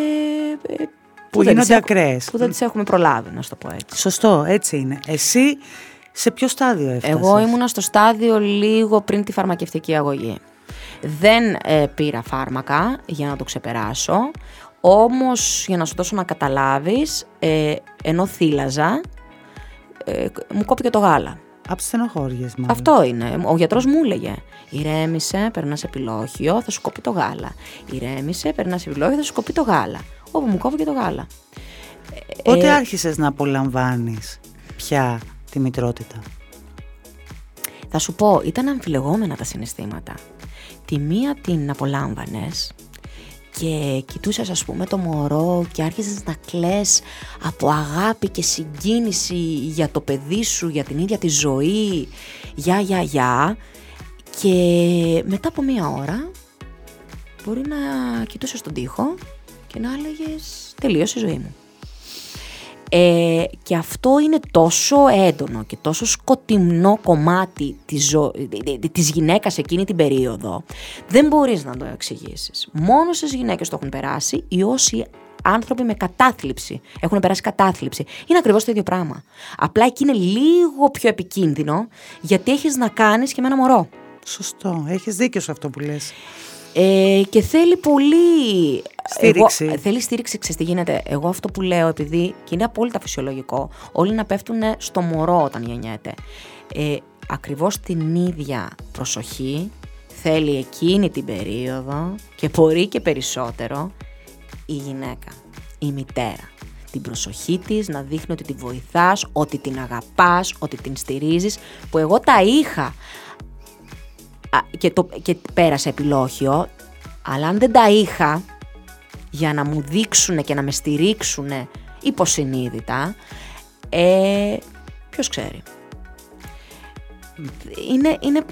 ε, Που δεν γίνονται τις έχουμε- ακραίες. Που δεν τις έχουμε προλάβει, να σου το πω έτσι. Σωστό, έτσι είναι. Εσύ σε ποιο στάδιο έφτασες; Εγώ ήμουνα στο στάδιο λίγο πριν τη φαρμακευτική αγωγή. Δεν ε, πήρα φάρμακα για να το ξεπεράσω, όμως για να σου δώσω να καταλάβεις, ε, ενώ θύλαζα, ε, μου κόπηκε το γάλα. Από τις στενοχώριες, μάλλον. Αυτό είναι. Ο γιατρός μου έλεγε. Ηρέμησε, περνάς επιλόχιο, θα σου κοπεί το γάλα. Ηρέμησε, περνάς επιλόχιο, θα σου κοπεί το γάλα. Όπου μου κόπηκε το γάλα. Πότε ε, άρχισες να απολαμβάνεις πια τη μητρότητα. Θα σου πω, ήταν αμφιλεγόμενα τα συναισθήματα. Τη μία την απολάμβανες και κοιτούσες ας πούμε το μωρό και άρχισες να κλαις από αγάπη και συγκίνηση για το παιδί σου, για την ίδια τη ζωή, για για για και μετά από μία ώρα μπορεί να κοιτούσες τον τοίχο και να έλεγες τελείωσε η ζωή μου. Ε, και αυτό είναι τόσο έντονο και τόσο σκοτεινό κομμάτι της, ζω... της γυναίκας εκείνη την περίοδο, δεν μπορείς να το εξηγήσεις. Μόνος στις γυναίκες το έχουν περάσει ή όσοι άνθρωποι με κατάθλιψη έχουν περάσει κατάθλιψη. Είναι ακριβώς το ίδιο πράγμα. Απλά εκεί είναι λίγο πιο επικίνδυνο γιατί έχεις να κάνεις και με ένα μωρό. Σωστό, έχεις δίκιο σε αυτό που λες. Ε, και θέλει πολύ. Στήριξη. Εγώ, θέλει στήριξη, ξέρεις τι γίνεται. Εγώ αυτό που λέω, επειδή και είναι απόλυτα φυσιολογικό, όλοι να πέφτουν στο μωρό όταν γεννιέται. Ε, ακριβώς την ίδια προσοχή θέλει εκείνη την περίοδο και μπορεί και περισσότερο η γυναίκα, η μητέρα. Την προσοχή της, να δείχνει ότι τη βοηθάς, ότι την αγαπάς, ότι την στηρίζεις, που εγώ τα είχα Α, και, το, και πέρασα επιλόχιο, αλλά αν δεν τα είχα για να μου δείξουν και να με στηρίξουν υποσυνείδητα, ε, ποιος ξέρει. Είναι, είναι...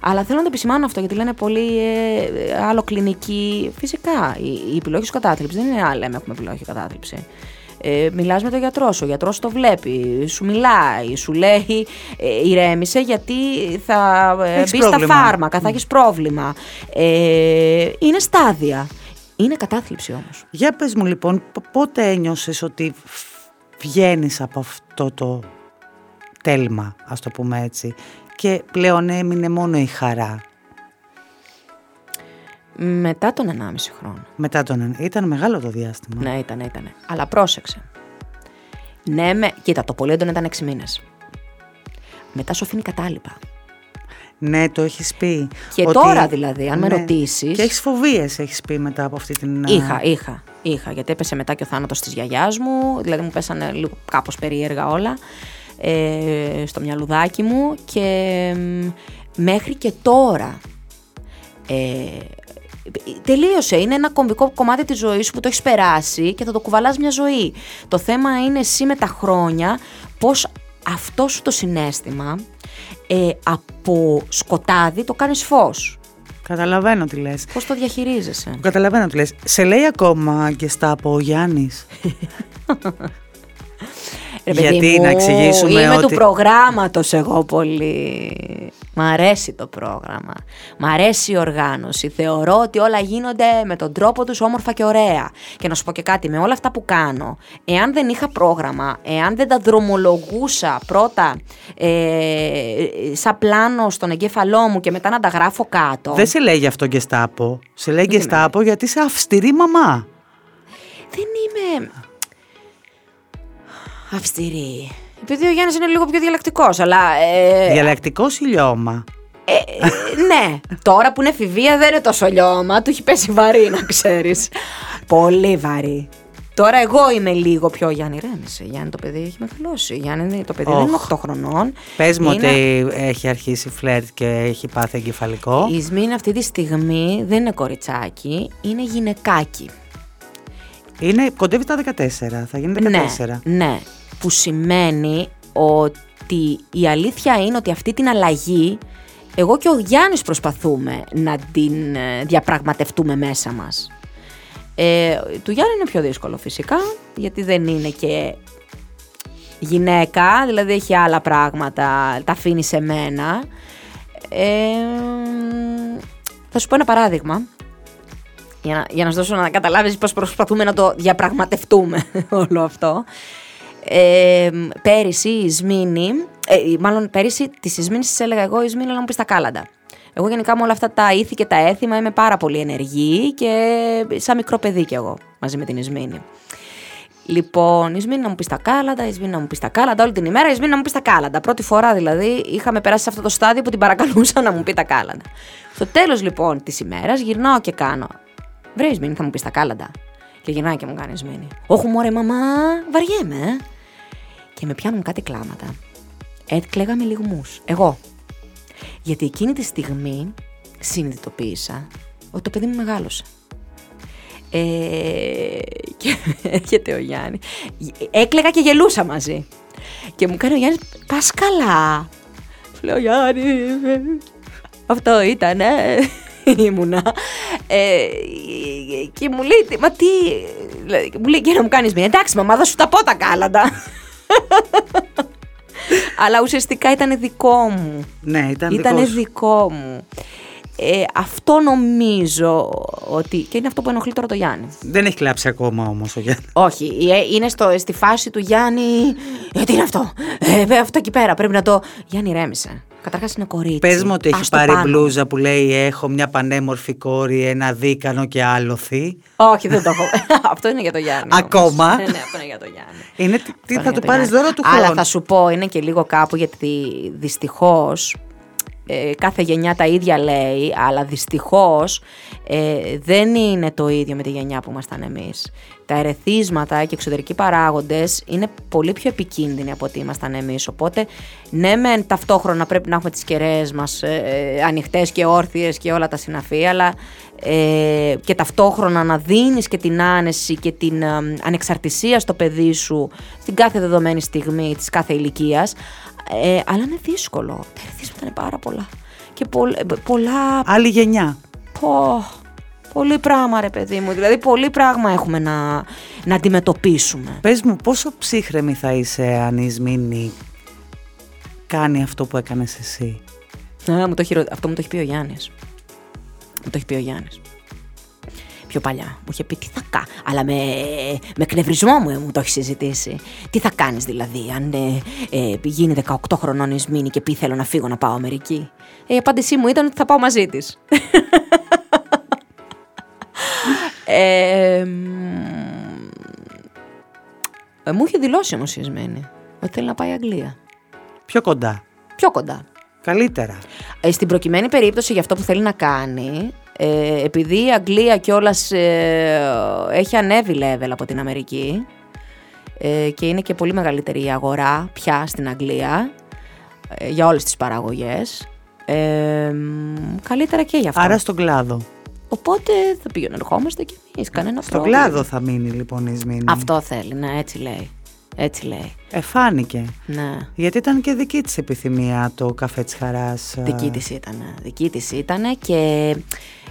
Αλλά θέλω να το επισημάνω αυτό γιατί λένε πολύ ε, άλλο κλινική. Φυσικά, η, η επιλόχιος κατάθλιψη δεν είναι άλλο, λέμε έχουμε επιλόχιο κατάθλιψη. Ε, μιλάς με τον γιατρό σου, ο γιατρός το βλέπει, σου μιλάει, σου λέει ε, ηρέμησε γιατί θα ε, Έχεις μπεις στα πρόβλημα. φάρμακα, θα έχεις πρόβλημα. Ε, είναι στάδια. Είναι κατάθλιψη όμως. Για πες μου λοιπόν, π- πότε ένιωσες ότι βγαίνεις από αυτό το τέλμα, ας το πούμε έτσι, και πλέον έμεινε μόνο η χαρά; Μετά τον 1,5 χρόνο. μετά τον... εν- Ήταν μεγάλο το διάστημα. Ναι, ήταν, ήταν. Αλλά πρόσεξε. Ναι, με... κοίτα, το πολύ έντονο ήταν 6 μήνες. Μετά σου αφήνει κατάλοιπα. Ναι, το έχεις πει. Και τώρα δηλαδή, αν με ναι. ρωτήσει. Και έχεις φοβίες, έχεις πει μετά από αυτή την. Είχα, είχα. Είχα, γιατί έπεσε μετά και ο θάνατος της γιαγιάς μου, δηλαδή μου πέσανε λίγο κάπως περίεργα όλα ε, στο μυαλουδάκι μου και μέχρι και τώρα ε, τελείωσε. Είναι ένα κομβικό κομμάτι της ζωής σου που το έχεις περάσει και θα το κουβαλάς μια ζωή. Το θέμα είναι εσύ με τα χρόνια πώς αυτό σου το συνέστημα ε, από σκοτάδι το κάνεις φως. Καταλαβαίνω τι λες. Πώς το διαχειρίζεσαι. Καταλαβαίνω τι λες. Σε λέει ακόμα και στα από ο Γιάννης; Ρε παιδί Γιατί μου, να εξηγήσουμε είμαι ότι... του προγράμματος εγώ πολύ. Μ' αρέσει το πρόγραμμα. Μ' αρέσει η οργάνωση. Θεωρώ ότι όλα γίνονται με τον τρόπο τους όμορφα και ωραία. Και να σου πω και κάτι, με όλα αυτά που κάνω, εάν δεν είχα πρόγραμμα, εάν δεν τα δρομολογούσα πρώτα ε, σαν πλάνο στον εγκέφαλό μου και μετά να τα γράφω κάτω. Δεν σε λέει γι' αυτό γκεστάπο. Σε λέει γκεστάπο γιατί είσαι αυστηρή μαμά. Δεν είμαι αυστηρή. Επειδή ο Γιάννης είναι λίγο πιο διαλεκτικός, αλλά... Ε, Διαλεκτικός ή λιώμα; Ε, ε, ναι, τώρα που είναι εφηβεία δεν είναι τόσο λιώμα, του έχει πέσει βαρύ να ξέρεις. Πολύ βαρύ. Τώρα εγώ είμαι λίγο πιο Γιάννη Ρέμισε. Γιάννη το παιδί έχει μεγαλώσει. Γιάννη το παιδί δεν είναι 8 χρονών. Πες μου Είναι- ότι έχει αρχίσει φλερτ και έχει πάθει εγκεφαλικό. Η Σμίν αυτή τη στιγμή δεν είναι κοριτσάκι, είναι γυναικάκι. Είναι, κοντεύει τα 14, θα γίνει 14. Ναι, ναι. Που σημαίνει ότι η αλήθεια είναι ότι αυτή την αλλαγή εγώ και ο Γιάννης προσπαθούμε να την ε, διαπραγματευτούμε μέσα μας. Ε, του Γιάννη είναι πιο δύσκολο φυσικά, γιατί δεν είναι και γυναίκα, δηλαδή έχει άλλα πράγματα, τα αφήνει σε μένα. Ε, θα σου πω ένα παράδειγμα, για να, για να σου δώσω να καταλάβεις πώς προσπαθούμε να το διαπραγματευτούμε όλο αυτό. Ε, πέρυσι η Σμήνη, ε, μάλλον πέρυσι τη Σμήνη της έλεγα εγώ, η Σμήνη να μου πεις τα κάλαντα. Εγώ γενικά με όλα αυτά τα ήθη και τα έθιμα είμαι πάρα πολύ ενεργή και σαν μικρό παιδί κι εγώ μαζί με την Ισμήνη. Λοιπόν, η Σμήνη να μου πεις τα κάλαντα, η Σμήνη να μου πεις τα κάλαντα, όλη την ημέρα η Σμήνη να μου πεις τα κάλαντα. Πρώτη φορά δηλαδή είχαμε περάσει σε αυτό το στάδιο που την παρακαλούσα να μου πει τα κάλαντα. Στο τέλος λοιπόν της ημέρας γυρνάω και κάνω. Βρε, Σμήνη, θα μου πεις τα κάλαντα. Και γυρνάει και μου κάνει Σμήνη. Όχι, μωρέ, μαμά, βαριέμαι. Ε». Και με πιάνουν κάτι κλάματα. Έκλαιγα με λιγμούς. Εγώ. Γιατί εκείνη τη στιγμή συνειδητοποίησα ότι το παιδί μου μεγάλωσε. Ε, και έρχεται ο Γιάννης. Έκλαιγα και γελούσα μαζί. Και μου κάνει ο Γιάννης, πας καλά. Σου λέω, Γιάννη, ε, αυτό ήταν, ήμουνα. Ε, και μου λέει, «Τι- μα τι, δηλαδή, μου λέει, και να μου κάνεις μία, εντάξει μαμά, θα σου τα πω τα κάλαντα. Αλλά ουσιαστικά ήταν δικό μου. Ναι, ήταν Ήταν δικός σου. δικό μου. Ε, αυτό νομίζω ότι. και είναι αυτό που ενοχλεί τώρα το Γιάννη. Δεν έχει κλάψει ακόμα όμως ο Γιάννης. Όχι, ε, είναι στο, στη φάση του Γιάννη. Ε, τι είναι αυτό; Ε, ε, αυτό εκεί πέρα. Πρέπει να το. Γιάννη, ρέμισε. Καταρχάς είναι κορίτσι. Πες μου ότι έχει Ας το πάρει πάνω. μπλούζα που λέει έχω μια πανέμορφη κόρη, ένα δίκανο και άλοθη. Όχι, δεν το έχω. αυτό είναι για το Γιάννη. όμως. Ακόμα; Ναι, ναι, αυτό είναι για το Γιάννη. Είναι, τι- τι Αυτό είναι θα για του το πάρεις Γιάννη. δώρο του Αλλά χρόνου. θα σου πω, είναι και λίγο κάπου γιατί δυστυχώς ε, κάθε γενιά τα ίδια λέει, αλλά δυστυχώς ε, δεν είναι το ίδιο με τη γενιά που ήμασταν εμείς. Τα ερεθίσματα και εξωτερικοί παράγοντες είναι πολύ πιο επικίνδυνοι από ότι ήμασταν εμείς. Οπότε, ναι μεν ταυτόχρονα πρέπει να έχουμε τις κεραίες μας ε, ε, ανοιχτές και όρθιες και όλα τα συναφή, αλλά ε, και ταυτόχρονα να δίνεις και την άνεση και την ε, ανεξαρτησία στο παιδί σου στην κάθε δεδομένη στιγμή της κάθε ηλικίας. Ε, αλλά είναι δύσκολο. Τα ερεθίσματα είναι πάρα πολλά. Και πολλ- ε, πολλά Άλλη γενιά. Πω, πολύ πράγμα ρε παιδί μου. Δηλαδή πολύ πράγμα έχουμε να, να αντιμετωπίσουμε. Πες μου πόσο ψύχρεμη θα είσαι αν η Σμήνη κάνει αυτό που έκανες εσύ; Α, μου το έχει, ρω- αυτό μου το έχει πει ο Γιάννης. Μου το έχει πει ο Γιάννης. Πιο παλιά. Μου είχε πει τι θα κάνω. Αλλά με, με εκνευρισμό μου, ε, μου το έχει συζητήσει. Τι θα κάνεις δηλαδή, αν ε, ε, γίνει 18 χρονών η Σμήνη και πει θέλω να φύγω να πάω Αμερική. Ε, η απάντησή μου ήταν ότι θα πάω μαζί της. Ε, μ, ε, μου είχε δηλώσει όμως η Σμήνη ότι θέλει να πάει Αγγλία. Πιο κοντά. Πιο κοντά. καλύτερα. Ε, στην προκειμένη περίπτωση για αυτό που θέλει να κάνει, ε, επειδή η Αγγλία κιόλας ε, έχει ανέβει level από την Αμερική ε, και είναι και πολύ μεγαλύτερη η αγορά πια στην Αγγλία ε, για όλες τις παραγωγές, ε, καλύτερα και για αυτό. Άρα στον κλάδο. Οπότε θα πήγαινε ερχόμαστε κι εμείς, κανένα Στον πρόβλημα. κλάδο θα μείνει λοιπόν η Ισμήνη. Αυτό θέλει, ναι, έτσι λέει. Έτσι λέει. Εφάνηκε. Ναι. Γιατί ήταν και δική της επιθυμία το καφέ της χαράς. Δική της ήταν. Δική της ήταν και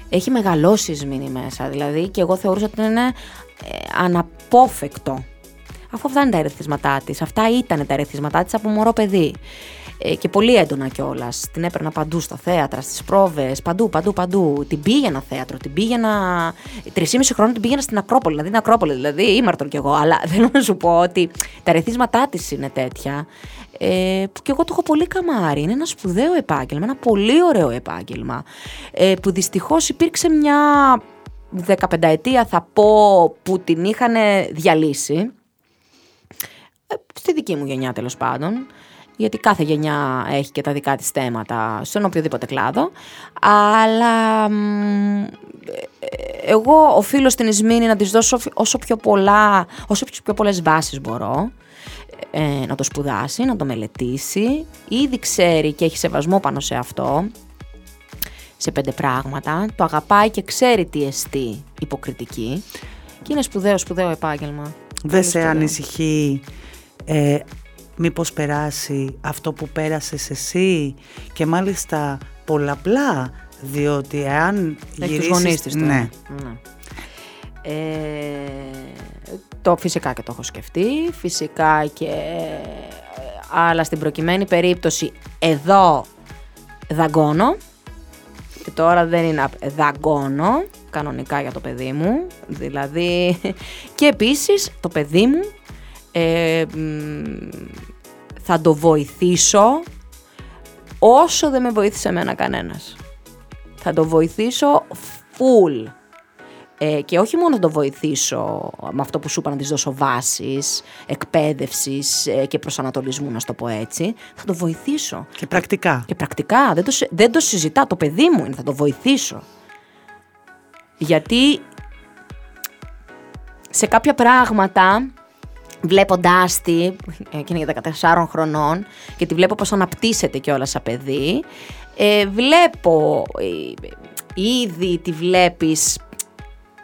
έχει μεγαλώσει η Σμήνη μέσα. Δηλαδή και εγώ θεωρούσα ότι είναι ε, αναπόφευκτο. Αφού αυτά είναι τα ερεθίσματά της. Αυτά ήταν τα ερεθίσματά της από μωρό παιδί. Ε, και πολύ έντονα κιόλας. Την έπαιρνα παντού στα θέατρα, στις πρόβες, παντού, παντού, παντού. Την πήγαινα θέατρο, την πήγαινα. Τρεις χρόνια την πήγαινα στην Ακρόπολη. Δηλαδή, την Ακρόπολη, δηλαδή, ήμαρτον κι εγώ. Αλλά θέλω να σου πω ότι τα ερεθίσματά της είναι τέτοια. Ε, που και εγώ το έχω πολύ καμάρι. Είναι ένα σπουδαίο επάγγελμα, ένα πολύ ωραίο επάγγελμα. Ε, που δυστυχώς υπήρξε μια 15 ετία, θα πω, που την είχαν διαλύσει. Ε, στη δική μου γενιά τέλος πάντων. Γιατί κάθε γενιά έχει και τα δικά της θέματα στον οποιοδήποτε κλάδο. Αλλά μ, ε, εγώ οφείλω στην Ισμήνη να της δώσω όσο πιο, πολλά, όσο πιο πολλές βάσεις μπορώ. ε, να το σπουδάσει, να το μελετήσει. Ήδη ξέρει και έχει σεβασμό πάνω σε αυτό. Σε πέντε πράγματα. Το αγαπάει και ξέρει τι εστί υποκριτική. Και είναι σπουδαίο, σπουδαίο επάγγελμα. Δεν Πολύ σε σπουδαίο. ανησυχεί ε, μήπως περάσει αυτό που πέρασες εσύ και μάλιστα πολλαπλά διότι εάν Έχει τους γυρίσεις... γονείς της τώρα. ναι, Ναι. Ε, το φυσικά και το έχω σκεφτεί, φυσικά και αλλά στην προκειμένη περίπτωση εδώ δαγκώνω και τώρα δεν είναι απ- δαγκώνω κανονικά για το παιδί μου δηλαδή και επίσης το παιδί μου ε, μ, θα το βοηθήσω όσο δεν με βοήθησε εμένα κανένας θα το βοηθήσω full. Ε, και όχι μόνο να το βοηθήσω με αυτό που σου είπα να της δώσω βάσεις, εκπαίδευσης ε, και προσανατολισμού να στο πω έτσι, θα το βοηθήσω. και πρακτικά. Και πρακτικά, δεν το, συ- δεν το συζητά, το παιδί μου είναι, θα το βοηθήσω. Γιατί σε κάποια πράγματα, βλέποντάς τη, εκείνη για 14 χρονών, και τη βλέπω πώς αναπτύσσεται κιόλας σαν παιδί, ε, βλέπω, ε, ήδη τη βλέπεις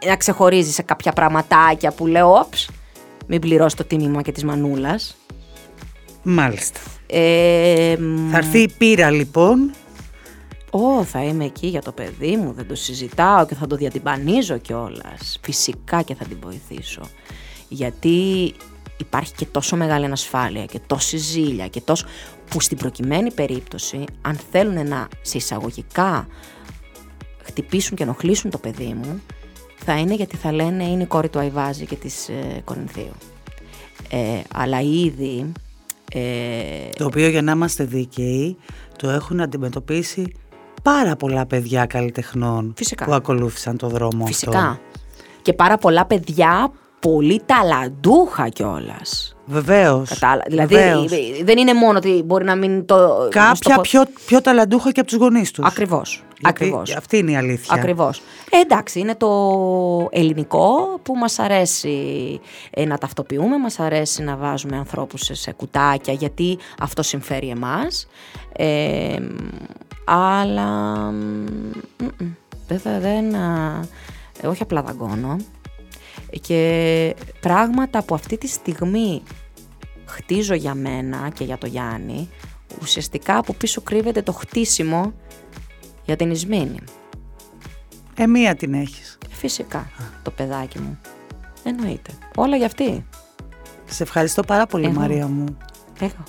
να ξεχωρίζεις σε κάποια πραγματάκια που λέω, όψ, μην πληρώσει το τίμημα και της μανούλας. Μάλιστα. Ε, μ, Θα έρθει η πείρα λοιπόν. Ω, θα είμαι εκεί για το παιδί μου, δεν το συζητάω και θα το διατυμπανίζω κιόλας. Φυσικά και θα την βοηθήσω. Γιατί υπάρχει και τόσο μεγάλη ανασφάλεια και τόση ζήλια και τόσο... που στην προκειμένη περίπτωση, αν θέλουν να σε εισαγωγικά χτυπήσουν και ενοχλήσουν το παιδί μου, θα είναι γιατί θα λένε είναι η κόρη του Αϊβάζη και της ε, Κορινθίου. Ε, αλλά ήδη... Ε, Το οποίο για να είμαστε δίκαιοι το έχουν αντιμετωπίσει πάρα πολλά παιδιά καλλιτεχνών Φυσικά. που ακολούθησαν το δρόμο Φυσικά. αυτό. Και πάρα πολλά παιδιά πολύ ταλαντούχα κιόλα. Βεβαίως. Κατάλα... Δηλαδή βεβαίως. δεν είναι μόνο ότι μπορεί να μην το. Κάποια πιο, πιο ταλαντούχα και από τους γονείς τους. Ακριβώ. Γιατί Ακριβώς. Αυτή είναι η αλήθεια. Ακριβώς. Ε, εντάξει, είναι το ελληνικό που μας αρέσει ε, να ταυτοποιούμε, μας αρέσει να βάζουμε ανθρώπους σε, σε κουτάκια γιατί αυτό συμφέρει εμάς. Ε, αλλά μ, μ, μ, δεν θα, δεν, α, ε, όχι απλά δαγκώνω. Και πράγματα που αυτή τη στιγμή χτίζω για μένα και για το Γιάννη, ουσιαστικά από πίσω κρύβεται το χτίσιμο για την Ισμήνη. Ε, μία την έχεις. Φυσικά, το παιδάκι μου. Εννοείται. Όλα για αυτή. Σε ευχαριστώ πάρα πολύ Εγώ. Μαρία μου. Εγώ.